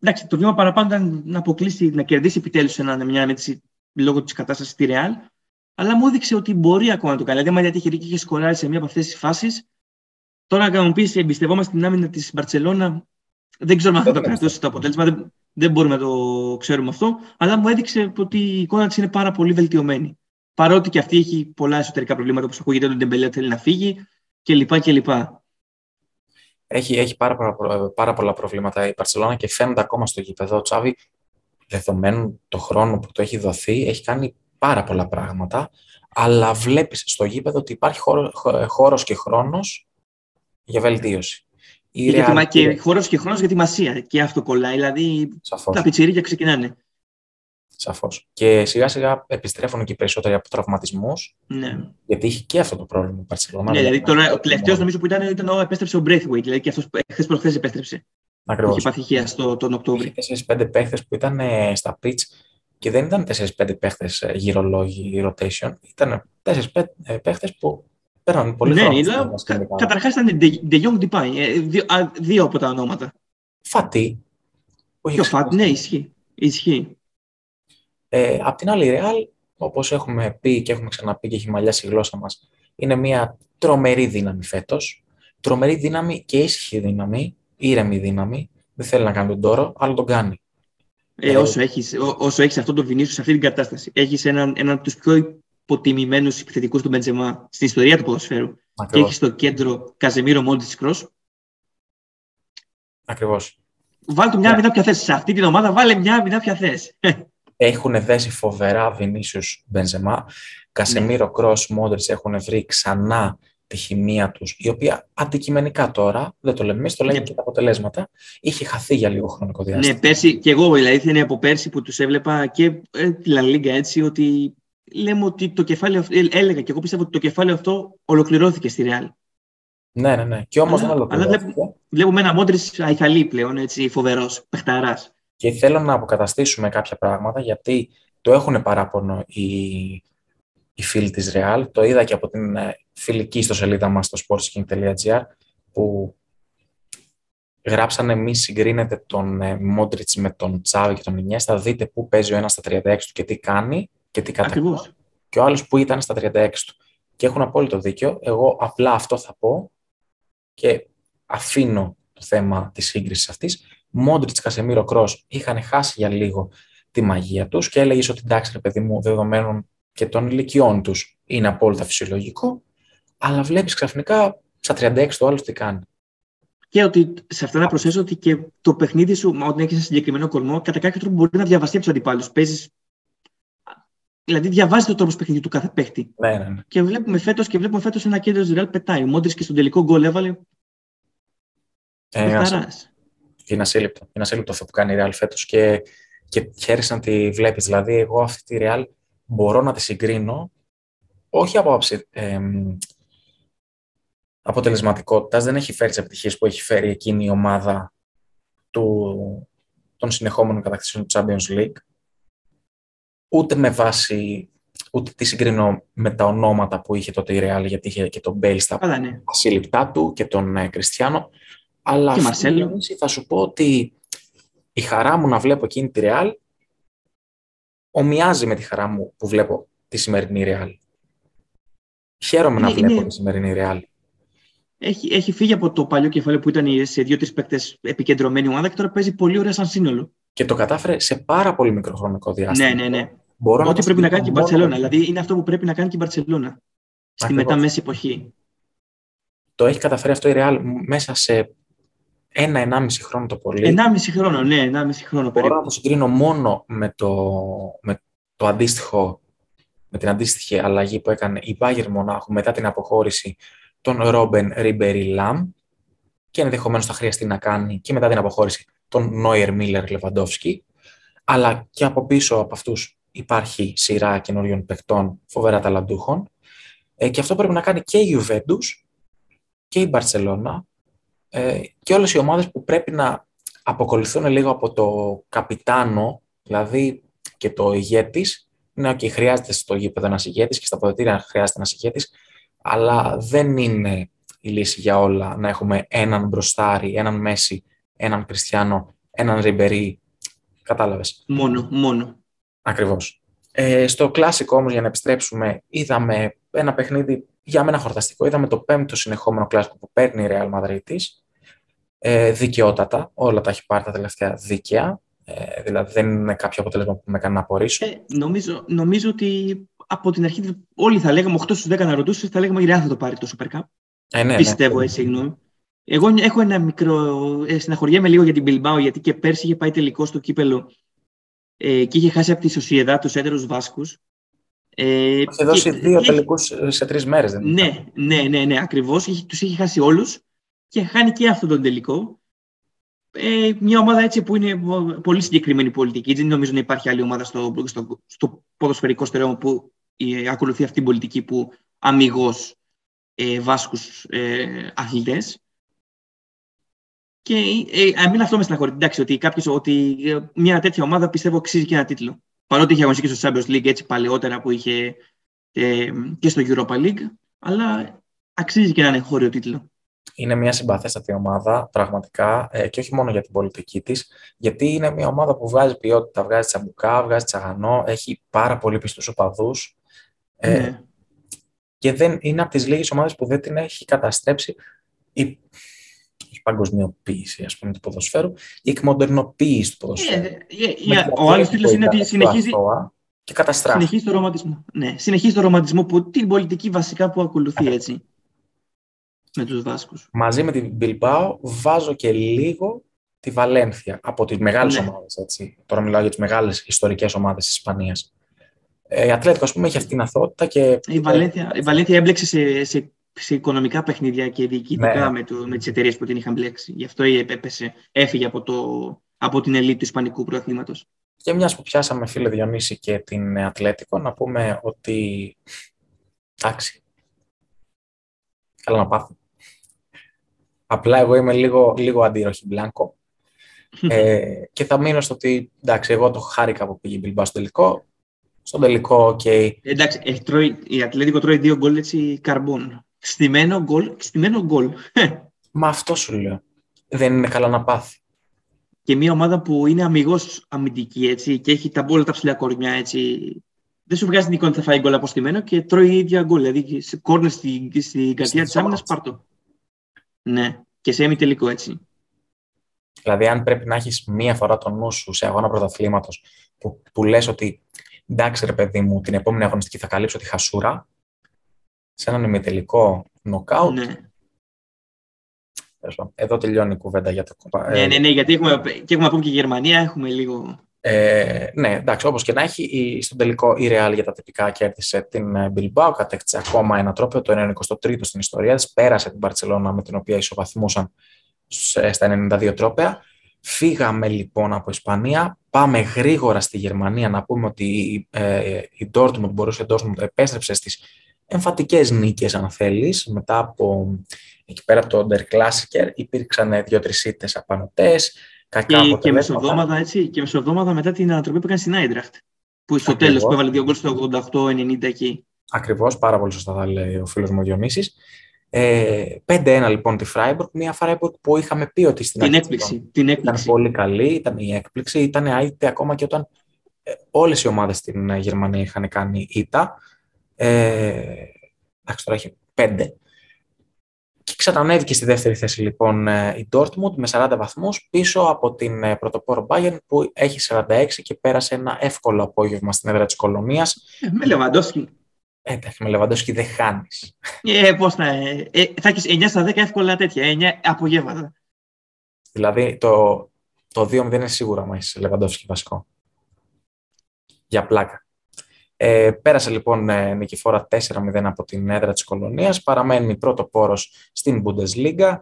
εντάξει, το βήμα παραπάνω ήταν να αποκλείσει, να κερδίσει επιτέλους μια ανέτηση λόγω της κατάστασης στη Ρεάλ. Αλλά μου έδειξε ότι μπορεί ακόμα να το κάνει. Δηλαδή, γιατί είχε είχε σκοράρει σε μια από αυτές τις φάσεις. Τώρα, να μου πεις, εμπιστευόμαστε την άμυνα της Μπαρσελόνα. Δεν ξέρω αν θα το κρατήσει το αποτέλεσμα δεν μπορούμε να το ξέρουμε αυτό, αλλά μου έδειξε ότι η εικόνα της είναι πάρα πολύ βελτιωμένη. Παρότι και αυτή έχει πολλά εσωτερικά προβλήματα, όπως ακούγεται, ότι Ντεμπελέ θέλει να φύγει κλπ. κλπ. Έχει, έχει πάρα, πάρα, πάρα, πολλά προβλήματα η Παρσελόνα και φαίνονται ακόμα στο γήπεδο. Ο Τσάβη, δεδομένου το χρόνο που το έχει δοθεί, έχει κάνει πάρα πολλά πράγματα, αλλά βλέπεις στο γήπεδο ότι υπάρχει χώρο, χώρος και χρόνος για βελτίωση. Η Real... Και χώρος και χρόνος για τη μασία. Και αυτό κολλάει. Δηλαδή Σαφώς. τα πιτσιρίκια ξεκινάνε. Σαφώς. Και σιγά σιγά επιστρέφουν και οι περισσότεροι από τραυματισμούς. Ναι. Γιατί είχε και αυτό το πρόβλημα η Παρσελόνα. Ναι, δηλαδή τώρα, ο τελευταίος νομίζω που ήταν, ήταν ο επέστρεψε ο Braithwaite. Δηλαδή και αυτός χθες προχθές επέστρεψε. Ακριβώς. Είχε πάθει στο, τον Οκτώβριο. Είχε 4-5 παίχτες που ήταν ε, στα pitch και δεν ήταν 4-5 παίχτες ε, γυρολόγοι rotation. Ήταν 4-5 ε, παίχτες που Πέραν πολύ ναι, χρόνο. Κα, Καταρχάς ήταν De Jong Depay. Ε, δύο, δύο από τα ονόματα. Φατί. Ποιο Φατί, ναι, ισχύει. ισχύει. Ε, απ' την άλλη, η Real, όπως έχουμε πει και έχουμε ξαναπεί και έχει μαλλιάσει η γλώσσα μας, είναι μια τρομερή δύναμη φέτος. Τρομερή δύναμη και ήσυχη δύναμη, ήρεμη δύναμη. Δεν θέλει να κάνει τον τόρο, αλλά τον κάνει. Ε, ε, όσο έχεις, όσο έχεις αυτό το Βινίσιο σε αυτή την κατάσταση, έχεις έναν, έναν από τους πιο υποτιμημένους επιθετικούς του Μπεντζεμά στην ιστορία του ποδοσφαίρου. Και έχει στο κέντρο Καζεμίρο Μόντι Κρός. Ακριβώς. Βάλτε του μια yeah. πια θέση. Σε αυτή την ομάδα βάλε μια μηνά πια θέση. Έχουν δέσει φοβερά Βινίσιους Μπεντζεμά. Κασεμίρο ναι. Κρός Μόντριτς έχουν βρει ξανά τη χημεία τους, η οποία αντικειμενικά τώρα, δεν το λέμε εμείς, το λένε yeah. Ναι. και τα αποτελέσματα, είχε χαθεί για λίγο χρονικό διάστημα. Ναι, πέρσι, και εγώ δηλαδή είναι από πέρσι που τους έβλεπα και ε, τη Λα έτσι, ότι λέμε ότι το κεφάλαιο αυτό, ε, έλεγα και εγώ πιστεύω ότι το κεφάλαιο αυτό ολοκληρώθηκε στη Ρεάλ. Ναι, ναι, ναι. Και όμως αλλά, δεν ολοκληρώθηκε. Αλλά βλέπουμε, βλέπουμε ένα Μόντρης αϊθαλή πλέον, έτσι, φοβερός, παιχταράς. Και θέλω να αποκαταστήσουμε κάποια πράγματα, γιατί το έχουν παράπονο οι, οι φίλοι της Real. Το είδα και από την ε, φιλική στο σελίδα μας στο sportsking.gr, που γράψανε μη συγκρίνετε τον Μόντριτς με τον Τσάβη και τον Ινιέστα, θα δείτε πού παίζει ο ένας στα 36 του και τι κάνει και τι κατακτά. Και ο άλλος που ήταν στα 36 του. Και έχουν απόλυτο δίκιο. Εγώ απλά αυτό θα πω και αφήνω το θέμα της σύγκρισης αυτής. Μόντριτς, Κασεμίρο, Κρός είχαν χάσει για λίγο τη μαγεία τους και έλεγες ότι εντάξει, ρε παιδί μου, δεδομένων και των ηλικιών τους είναι απόλυτα φυσιολογικό. Αλλά βλέπεις ξαφνικά στα 36 του άλλους τι κάνει. Και ότι σε αυτά να προσθέσω ότι και το παιχνίδι σου, όταν έχεις ένα συγκεκριμένο κορμό, κατά κάποιο τρόπο μπορεί να διαβαστεί από τους αντιπάλους. Παίζεις Δηλαδή διαβάζει το τρόπο παιχνιδιού του κάθε παίχτη. Ναι, ναι, ναι. Και βλέπουμε φέτος και βλέπουμε φέτος ένα κέντρο της Ρεάλ πετάει. Ο Μόντρη και στον τελικό γκολ έβαλε. Ε, είναι ασύλληπτο. Είναι ασύλληπτο αυτό που κάνει η Ρεάλ φέτος και, και χαίρεσαι να τη βλέπεις. Δηλαδή, εγώ αυτή τη Ρεάλ μπορώ να τη συγκρίνω όχι από άψη ε, αποτελεσματικότητας. Δεν έχει φέρει τις επιτυχίες που έχει φέρει εκείνη η ομάδα του, των συνεχόμενων κατακτήσεων του Champions League ούτε με βάση, ούτε τη συγκρίνω με τα ονόματα που είχε τότε η Real, γιατί είχε και τον Μπέιλ στα ναι. σύλληπτά του και τον ε, Κριστιανό. Αλλά και Μαρσέλο. θα σου πω ότι η χαρά μου να βλέπω εκείνη τη Real ομοιάζει με τη χαρά μου που βλέπω τη σημερινή Real. Χαίρομαι να βλέπω τη σημερινή Real. Έχει, έχει φύγει από το παλιό κεφάλαιο που ήταν σε δύο-τρεις παίκτες επικεντρωμένη ομάδα και τώρα παίζει πολύ ωραία σαν σύνολο. Και το κατάφερε σε πάρα πολύ μικρό χρονικό διάστημα. Ναι, ναι, ναι. Μπορώ Ό,τι πρέπει να κάνει και η Μπαρσελόνα. Δηλαδή είναι αυτό που πρέπει να κάνει και η Μπαρσελόνα. Στη μεταμέση εποχή. Το έχει καταφέρει αυτό η Real μέσα σε ένα-ενάμιση χρόνο το πολύ. Ενάμιση χρόνο, ναι, ενάμιση χρόνο περίπου. Μπορώ να το συγκρίνω μόνο με το, με το αντίστοιχο με την αντίστοιχη αλλαγή που έκανε η Bayern Μονάχου μετά την αποχώρηση των Ρόμπεν Ριμπερι Λαμ και ενδεχομένως θα χρειαστεί να κάνει και μετά την αποχώρηση τον Νόιερ Μίλλερ Λεβαντόφσκι. Αλλά και από πίσω από αυτούς υπάρχει σειρά καινούριων παιχτών φοβερά ταλαντούχων. Ε, και αυτό πρέπει να κάνει και η Juventus και η Μπαρσελόνα ε, και όλες οι ομάδες που πρέπει να αποκολουθούν λίγο από το καπιτάνο, δηλαδή και το ηγέτης. Ναι, okay, χρειάζεται στο γήπεδο ένας ηγέτης και στα ποδητήρια χρειάζεται ένας ηγέτης, αλλά δεν είναι η λύση για όλα να έχουμε έναν μπροστάρι, έναν Μέση, έναν Κριστιανό, έναν Ριμπερί. Κατάλαβες. Μόνο, μόνο. Ακριβώς. Ε, στο κλασικό όμως, για να επιστρέψουμε, είδαμε ένα παιχνίδι για μένα χορταστικό. Είδαμε το πέμπτο συνεχόμενο κλασικό που παίρνει η Real Madrid ε, δικαιότατα. Όλα τα έχει πάρει τα τελευταία δίκαια. Ε, δηλαδή δεν είναι κάποιο αποτέλεσμα που με κάνει να απορρίσω. Ε, νομίζω, νομίζω ότι από την αρχή όλοι θα λέγαμε 8 στους 10 να ρωτούσες, θα λέγαμε η Real θα το πάρει το Super Cup. Ε, ναι, Πιστεύω, ναι. έτσι, γνώμη. Εγώ έχω ένα μικρό. Ε, συναχωριέμαι λίγο για την Bilbao, γιατί και πέρσι είχε πάει τελικό στο κύπελο ε, και είχε χάσει από τη Σοσιεδά τους έτερους Βάσκους. Ε, είχε δώσει και, δύο τελικούς σε τρεις μέρες, δεν ναι, ναι, ναι, ναι, ακριβώς. Τους είχε χάσει όλους και χάνει και αυτόν τον τελικό. Ε, μια ομάδα έτσι που είναι πολύ συγκεκριμένη πολιτική. Δεν νομίζω να υπάρχει άλλη ομάδα στο, στο, στο ποδοσφαιρικό στερεό που ε, ακολουθεί αυτή την πολιτική που αμυγός ε, βάσκους ε, αθλητές. Και ε, μην αυτό με στεναχωρεί. Εντάξει, ότι, κάποιος, ότι μια τέτοια ομάδα πιστεύω αξίζει και ένα τίτλο. Παρότι είχε αγωνιστεί και στο Champions League έτσι παλαιότερα που είχε ε, και στο Europa League, αλλά αξίζει και έναν εγχώριο τίτλο. Είναι μια συμπαθέστατη ομάδα, πραγματικά, ε, και όχι μόνο για την πολιτική της, γιατί είναι μια ομάδα που βγάζει ποιότητα, βγάζει τσαμπουκά, βγάζει τσαγανό, έχει πάρα πολύ πιστούς οπαδούς. Ε, ναι. Και δεν, είναι από τις λίγες ομάδες που δεν την έχει καταστρέψει η, η παγκοσμιοποίησης ας πούμε, του ποδοσφαίρου, η εκμοντερνοποίηση του ποδοσφαίρου. Yeah, yeah, yeah. Ο άλλος τίτλος είναι ότι συνεχίζει, και καταστράφει. Συνεχίζει το ρομαντισμό. Ναι, συνεχίζει το ρομαντισμό που την πολιτική βασικά που ακολουθεί έτσι. Με τους Βάσκους. Μαζί με την Bilbao βάζω και λίγο τη Βαλένθια από τις μεγάλες ναι. ομάδες. Έτσι. Τώρα μιλάω για τις μεγάλες ιστορικές ομάδες της Ισπανίας. Ε, η Ατλέτικο, ας πούμε, έχει αυτήν την αθότητα και... Η Βαλένθια, η Βαλένθια έμπλεξε σε, σε, σε οικονομικά παιχνίδια και διοικητικά ναι. με, το, με τις εταιρείες που την είχαν μπλέξει. Γι' αυτό έπεσε, έφυγε από, το, από την ελίτ του Ισπανικού πρωταθλήματος. Και μιας που πιάσαμε, φίλε Διονύση, και την Ατλέτικο, να πούμε ότι... Εντάξει. Καλά να πάθω. Απλά εγώ είμαι λίγο, λίγο αντίρροχη μπλάνκο. ε, και θα μείνω στο ότι, εντάξει, εγώ το χάρηκα που πήγε η Μπιλμπά στο τελικό. Στον τελικό, οκ. Okay. Εντάξει, έχει, τρώει, η Ατλέτικο τρώει δύο γκολ έτσι καρμπών. Στημένο γκολ, στημένο γκολ. Μα αυτό σου λέω. Δεν είναι καλά να πάθει. Και μια ομάδα που είναι αμυγός αμυντική έτσι, και έχει τα μπόλα τα ψηλά κορμιά έτσι. Δεν σου βγάζει την εικόνα ότι θα φάει γκολ από στημένο και τρώει η ίδια γκολ. Δηλαδή, σε κόρνε στην, στην καρδιά της άμυνας, πάρτο. Ναι, και σε έμει τελικό έτσι. Δηλαδή, αν πρέπει να έχεις μία φορά τον νου σου σε αγώνα πρωταθλήματος που, που λες ότι εντάξει ρε παιδί μου, την επόμενη αγωνιστική θα καλύψω τη χασούρα, σε έναν ημιτελικό νοκάουτ. Ναι. Εδώ τελειώνει η κουβέντα για το κομμάτι. Ναι, ναι, ναι, γιατί έχουμε, και έχουμε πούμε και η Γερμανία, έχουμε λίγο... Ε, ναι, εντάξει, όπως και να έχει, η, στον τελικό η Real για τα τυπικά κέρδισε την Bilbao, κατέκτησε ακόμα ένα τρόπιο, το 93ο στην ιστορία της, πέρασε την Barcelona με την οποία ισοβαθμούσαν στα 92 τρόπια. Φύγαμε λοιπόν από Ισπανία, πάμε γρήγορα στη Γερμανία να πούμε ότι ε, η Dortmund, μπορούσε η Dortmund επέστρεψε στις εμφατικές νίκες αν θέλεις, μετά από εκεί πέρα το Under Klassiker υπήρξαν δύο-τρεις ήττες απανοτές, κακά και, και μεσοβδόμαδα, έτσι, και μεσοβδόμαδα μετά την ανατροπή που έκανε στην Άιντραχτ, που στο τέλος που έβαλε δύο γκολ στο 88-90 εκεί. Ακριβώς, πάρα πολύ σωστά θα λέει ο φίλος μου Διονύσης. Ε, 5-1 λοιπόν τη Φράιμπουργκ, μια Φράιμπουργκ που είχαμε πει ότι στην την έκπληξη, την έκπληξη. ήταν πολύ καλή, ήταν η έκπληξη, ήταν άιτε ακόμα και όταν ε, όλες οι ομάδες στην ε, Γερμανία είχαν κάνει ήττα. Ε, εντάξει, τώρα έχει 5. Και ξανανέβηκε στη δεύτερη θέση λοιπόν ε, η Dortmund με 40 βαθμούς πίσω από την ε, πρωτοπόρο Bayern που έχει 46 και πέρασε ένα εύκολο απόγευμα στην έδρα της Κολομίας. Ε, με Λεβαντόσκι. Εντάξει, με Λεβαντόσκι δεν χάνεις. Ε, πώς θα, ε, θα έχεις 9 στα 10 εύκολα τέτοια, 9 απογεύματα. Δηλαδή το, το 2-0 είναι σίγουρα μα έχει Λεβαντόσκι βασικό. Για πλάκα. Ε, πέρασε λοιπόν ε, νικηφόρα 4-0 από την έδρα της Κολονίας, παραμένει πρώτο πόρος στην Bundesliga.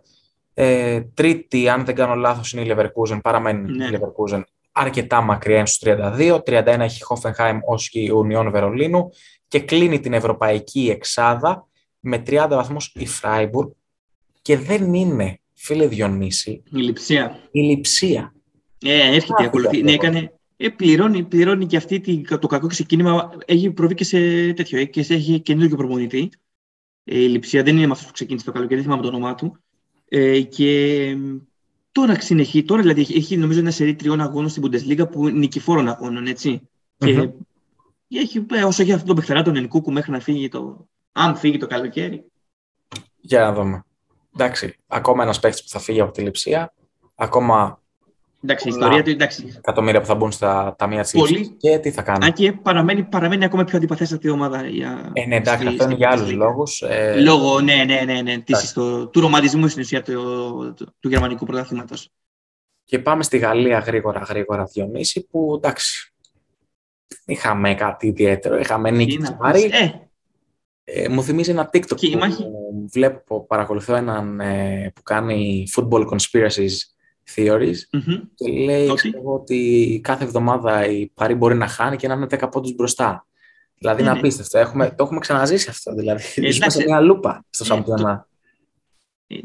Ε, τρίτη, αν δεν κάνω λάθος, είναι η Leverkusen, παραμένει ναι. η Leverkusen αρκετά μακριά στους 32. 31 έχει η Hoffenheim ως και η Union Βερολίνου και κλείνει την ευρωπαϊκή εξάδα με 30 βαθμούς η Freiburg και δεν είναι, φίλε Διονύση, η λειψία. Η λειψία. Ε, έρχεται, ακολουθεί. Ναι, έκανε, ε, πληρώνει, πληρώνει και αυτή το κακό ξεκίνημα. Έχει προβεί και σε τέτοιο. Ε, και έχει καινούργιο προπονητή. Ε, η λειψία δεν είναι με αυτό που ξεκίνησε το καλοκαίρι, δεν θυμάμαι το όνομά του. Ε, και τώρα συνεχεί, τώρα δηλαδή έχει νομίζω ένα σερί τριών αγώνων στην Bundesliga που νικηφόρων αγώνων, έτσι. Mm-hmm. Και έχει, ε, όσο έχει αυτό το παιχτερά τον Ενκούκου μέχρι να φύγει το. Αν φύγει το καλοκαίρι. Για να δούμε. Εντάξει, ακόμα ένας παίχτη που θα φύγει από τη λειψία. Ακόμα Εντάξει, η ιστορία του εντάξει. Εκατομμύρια που θα μπουν στα ταμεία της Πολύ... και τι θα κάνει. Αν και παραμένει, παραμένει ακόμα πιο αντιπαθέστατη ομάδα. Για... Ε, ναι, εντάξει, αυτό είναι για άλλους λόγους. Ε... Λόγω, ναι, ναι, ναι, ναι της, το, του ρομαντισμού στην ουσία του, του, του γερμανικού πρωταθλήματος. Και πάμε στη Γαλλία γρήγορα, γρήγορα, Διονύση, που εντάξει, είχαμε κάτι ιδιαίτερο, είχαμε νίκη της Μάρη. Ε. Ε, μου θυμίζει ένα TikTok που μάχη... βλέπω, παρακολουθώ έναν ε, που κάνει football conspiracies theories mm-hmm. και λέει okay. ότι κάθε εβδομάδα η Παρή μπορεί να χάνει και να είναι 10 πόντους μπροστά. Δηλαδή είναι ναι, ναι. απίστευτο. Έχουμε, το έχουμε ξαναζήσει αυτό. Δηλαδή, ε, ζούμε σε μια λούπα στο Σαμπιονά.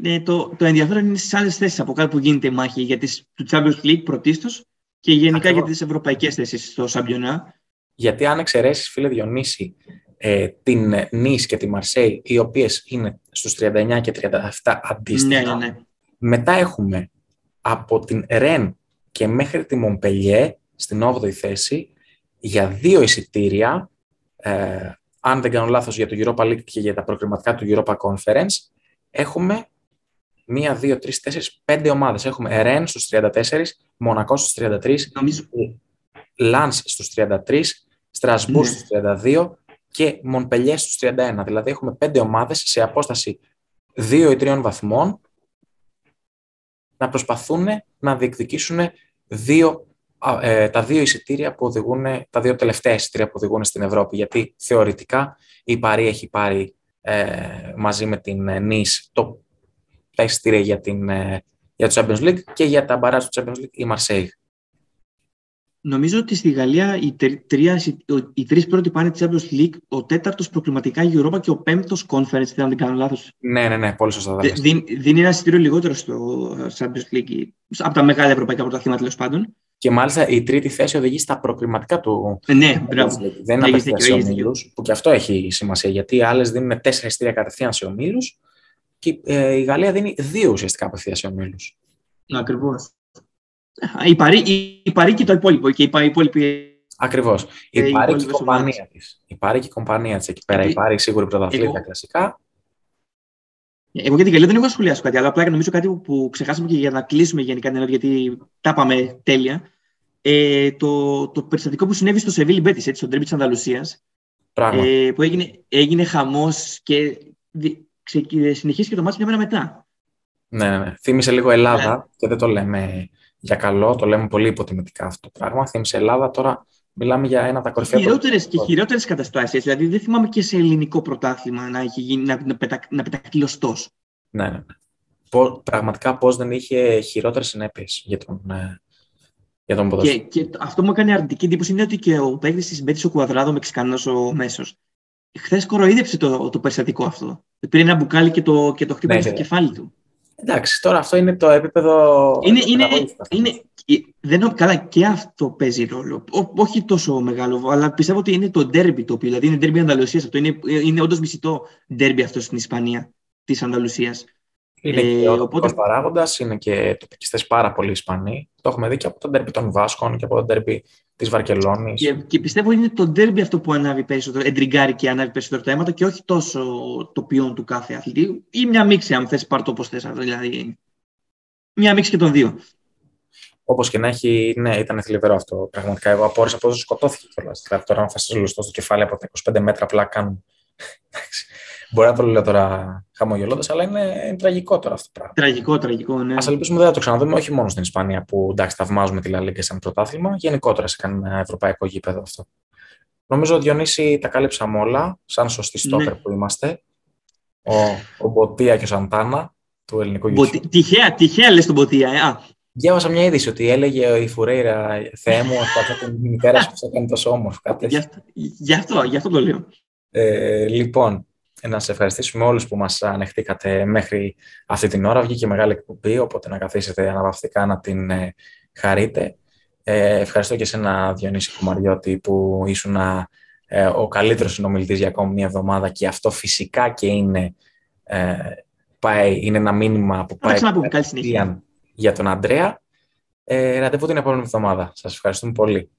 Ναι, το, το ενδιαφέρον είναι στις άλλες θέσεις από κάτω που γίνεται η μάχη για τις, του Champions League πρωτίστως και γενικά Ακριβώς. για τις ευρωπαϊκές θέσεις στο Σαμπιονά. Γιατί αν εξαιρέσεις, φίλε Διονύση, ε, την Νης και τη Μαρσέη, οι οποίες είναι στους 39 και 37 αντίστοιχα, ναι, ναι, ναι. μετά έχουμε από την Ρεν και μέχρι τη Μομπελιέ στην 8η θέση για δύο εισιτήρια, ε, αν δεν κάνω λάθος για το Europa League και για τα προκριματικά του Europa Conference, έχουμε μία, δύο, τρεις, τέσσερις, πέντε ομάδες. Έχουμε Ρεν στους 34, Μονακό στους 33, Νομίζω... Λάνς στους 33, Στρασβούρ ναι. στους 32 και Μονπελιέ στους 31. Δηλαδή έχουμε πέντε ομάδες σε απόσταση 2 ή 3 βαθμών να προσπαθούν να διεκδικήσουν δύο, ε, τα δύο εισιτήρια που οδηγούν, τα δύο τελευταία εισιτήρια που οδηγούν στην Ευρώπη. Γιατί θεωρητικά η Παρή έχει πάρει ε, μαζί με την Nice το εισιτήρια για, την, ε, για το Champions League και για τα μπαράζ του Champions League η Marseille. Νομίζω ότι στη Γαλλία οι, τρία, οι τρεις πρώτοι πάνε της Champions League, ο τέταρτος προκληματικά η Europa και ο πέμπτος Conference, αν δεν κάνω λάθος. Ναι, ναι, ναι, πολύ σωστά. Δίνει, δίνει ένα εισιτήριο λιγότερο στο Champions League, από τα μεγάλα ευρωπαϊκά πρωταθλήματα τέλος πάντων. Και μάλιστα η τρίτη θέση οδηγεί στα προκριματικά του. Ε, ναι, μπράβο. Δεν είναι απευθεία σε ομίλους, που και αυτό έχει σημασία γιατί οι άλλες δίνουν τέσσερα εισιτήρια κατευθείαν σε ομίλους και ε, η Γαλλία δίνει δύο ουσιαστικά απευθεία σε ομίλους. Ακριβώς. Η Παρή, η Παρή και το υπόλοιπο. Και η υπόλοιπη... Ακριβώς. Η, η Παρή και η κομπανία της. Η Παρή και η κομπανία της εκεί πέρα. Η Παρή σίγουρη πρωταθλήτρια Εγώ... κλασικά. Εγώ για την Γαλλία δεν έχω σχολιάσει κάτι, αλλά απλά νομίζω κάτι που ξεχάσαμε και για να κλείσουμε γενικά την γιατί τα πάμε τέλεια. Ε, το, το περιστατικό που συνέβη στο Σεβίλη Μπέτη, έτσι, στον τρίπι της Ανδαλουσία. Ε, που έγινε, έγινε χαμός και συνεχίστηκε το μάτι μια μέρα μετά. Ναι, ναι, ναι. Θύμισε λίγο Ελλάδα ναι. και δεν το λέμε για καλό, το λέμε πολύ υποτιμητικά αυτό το πράγμα. Θύμισε Ελλάδα, τώρα μιλάμε για ένα από τα κορυφαία. Χειρότερες και χειρότερες καταστάσεις. Δηλαδή, δεν θυμάμαι και σε ελληνικό πρωτάθλημα να, έχει γίνει, να, να, πετα, να πεταχτεί λωστός. Ναι, ναι. ναι. πραγματικά πώς δεν είχε χειρότερες συνέπειες για τον, ε, για τον ποδοσφαίρο. Και, και αυτό μου έκανε αρνητική εντύπωση είναι ότι και ο παίκτης της Μπέτης ο Κουαδράδο, Μεξικανός ο μέσος, χθες κοροϊδεύσε το, το περιστατικό αυτό. Πήρε ένα μπουκάλι και το, και το χτύπησε ναι, στο ναι. κεφάλι του. Εντάξει, τώρα αυτό είναι το επίπεδο. Είναι, είναι, είναι, δεν, καλά, και αυτό παίζει ρόλο. Ό, όχι τόσο μεγάλο, αλλά πιστεύω ότι είναι το ντέρμπι το οποίο. Δηλαδή είναι ντέρμπι Ανταλουσίας αυτό. Είναι, είναι όντως μισητό ντέρμπι αυτό στην Ισπανία της Ανταλουσίας. Είναι ε, και ο οπότε... παράγοντας, είναι και τοπικιστές πάρα πολλοί Ισπανοί. Το έχουμε δει και από το ντέρμπι των Βάσκων και από το ντέρμπι της Βαρκελόνης. Και, και πιστεύω είναι το ντέρμπι αυτό που ανάβει περισσότερο, εντριγκάρει και ανάβει περισσότερο τα αίματα και όχι τόσο το ποιόν του κάθε αθλητή. Ή μια μίξη, αν θες, πάρ το όπως θες. Δηλαδή, μια μίξη και των δύο. Όπως και να έχει, ναι, ήταν θλιβερό αυτό. Πραγματικά, εγώ απόρρισα πώ σκοτώθηκε κιόλας. Δηλαδή, τώρα, αν θα σας λουστώ στο κεφάλι από τα 25 μέτρα, απλά κάνουν. Μπορεί να το λέω τώρα χαμογελώντας, αλλά είναι, είναι, τραγικό τώρα αυτό το πράγμα. Τραγικό, τραγικό, ναι. Α ελπίσουμε δεν θα το ξαναδούμε, όχι μόνο στην Ισπανία που εντάξει, θαυμάζουμε τη Λαλίγκα σαν πρωτάθλημα, γενικότερα σε κανένα ευρωπαϊκό γήπεδο αυτό. Νομίζω ότι Διονύση τα κάλυψαμε όλα, σαν σωστή στόπερ ναι. που είμαστε. Ο, ο Μποτία και ο Σαντάνα του ελληνικού YouTube. Τυχαία, τυχαία λες τον Μποτία, ε. Διάβασα μια είδηση ότι έλεγε η Φουρέιρα Θεέ μου, αυτό την μητέρα σου που θα κάνει τόσο όμορφο. Γι' αυτό, γι' αυτό το λέω. Ε, λοιπόν, να σε ευχαριστήσουμε όλους που μας ανεχτήκατε μέχρι αυτή την ώρα. Βγήκε μεγάλη εκπομπή, οπότε να καθίσετε αναπαυτικά να την ε, χαρείτε. Ε, ευχαριστώ και εσένα, Διονύση Κουμαριώτη, που ήσουν ε, ο καλύτερος συνομιλητής για ακόμη μια εβδομάδα και αυτό φυσικά και είναι, ε, πάει, είναι ένα μήνυμα που πάει για τον Αντρέα. Ε, ραντεβού την επόμενη εβδομάδα. Σας ευχαριστούμε πολύ.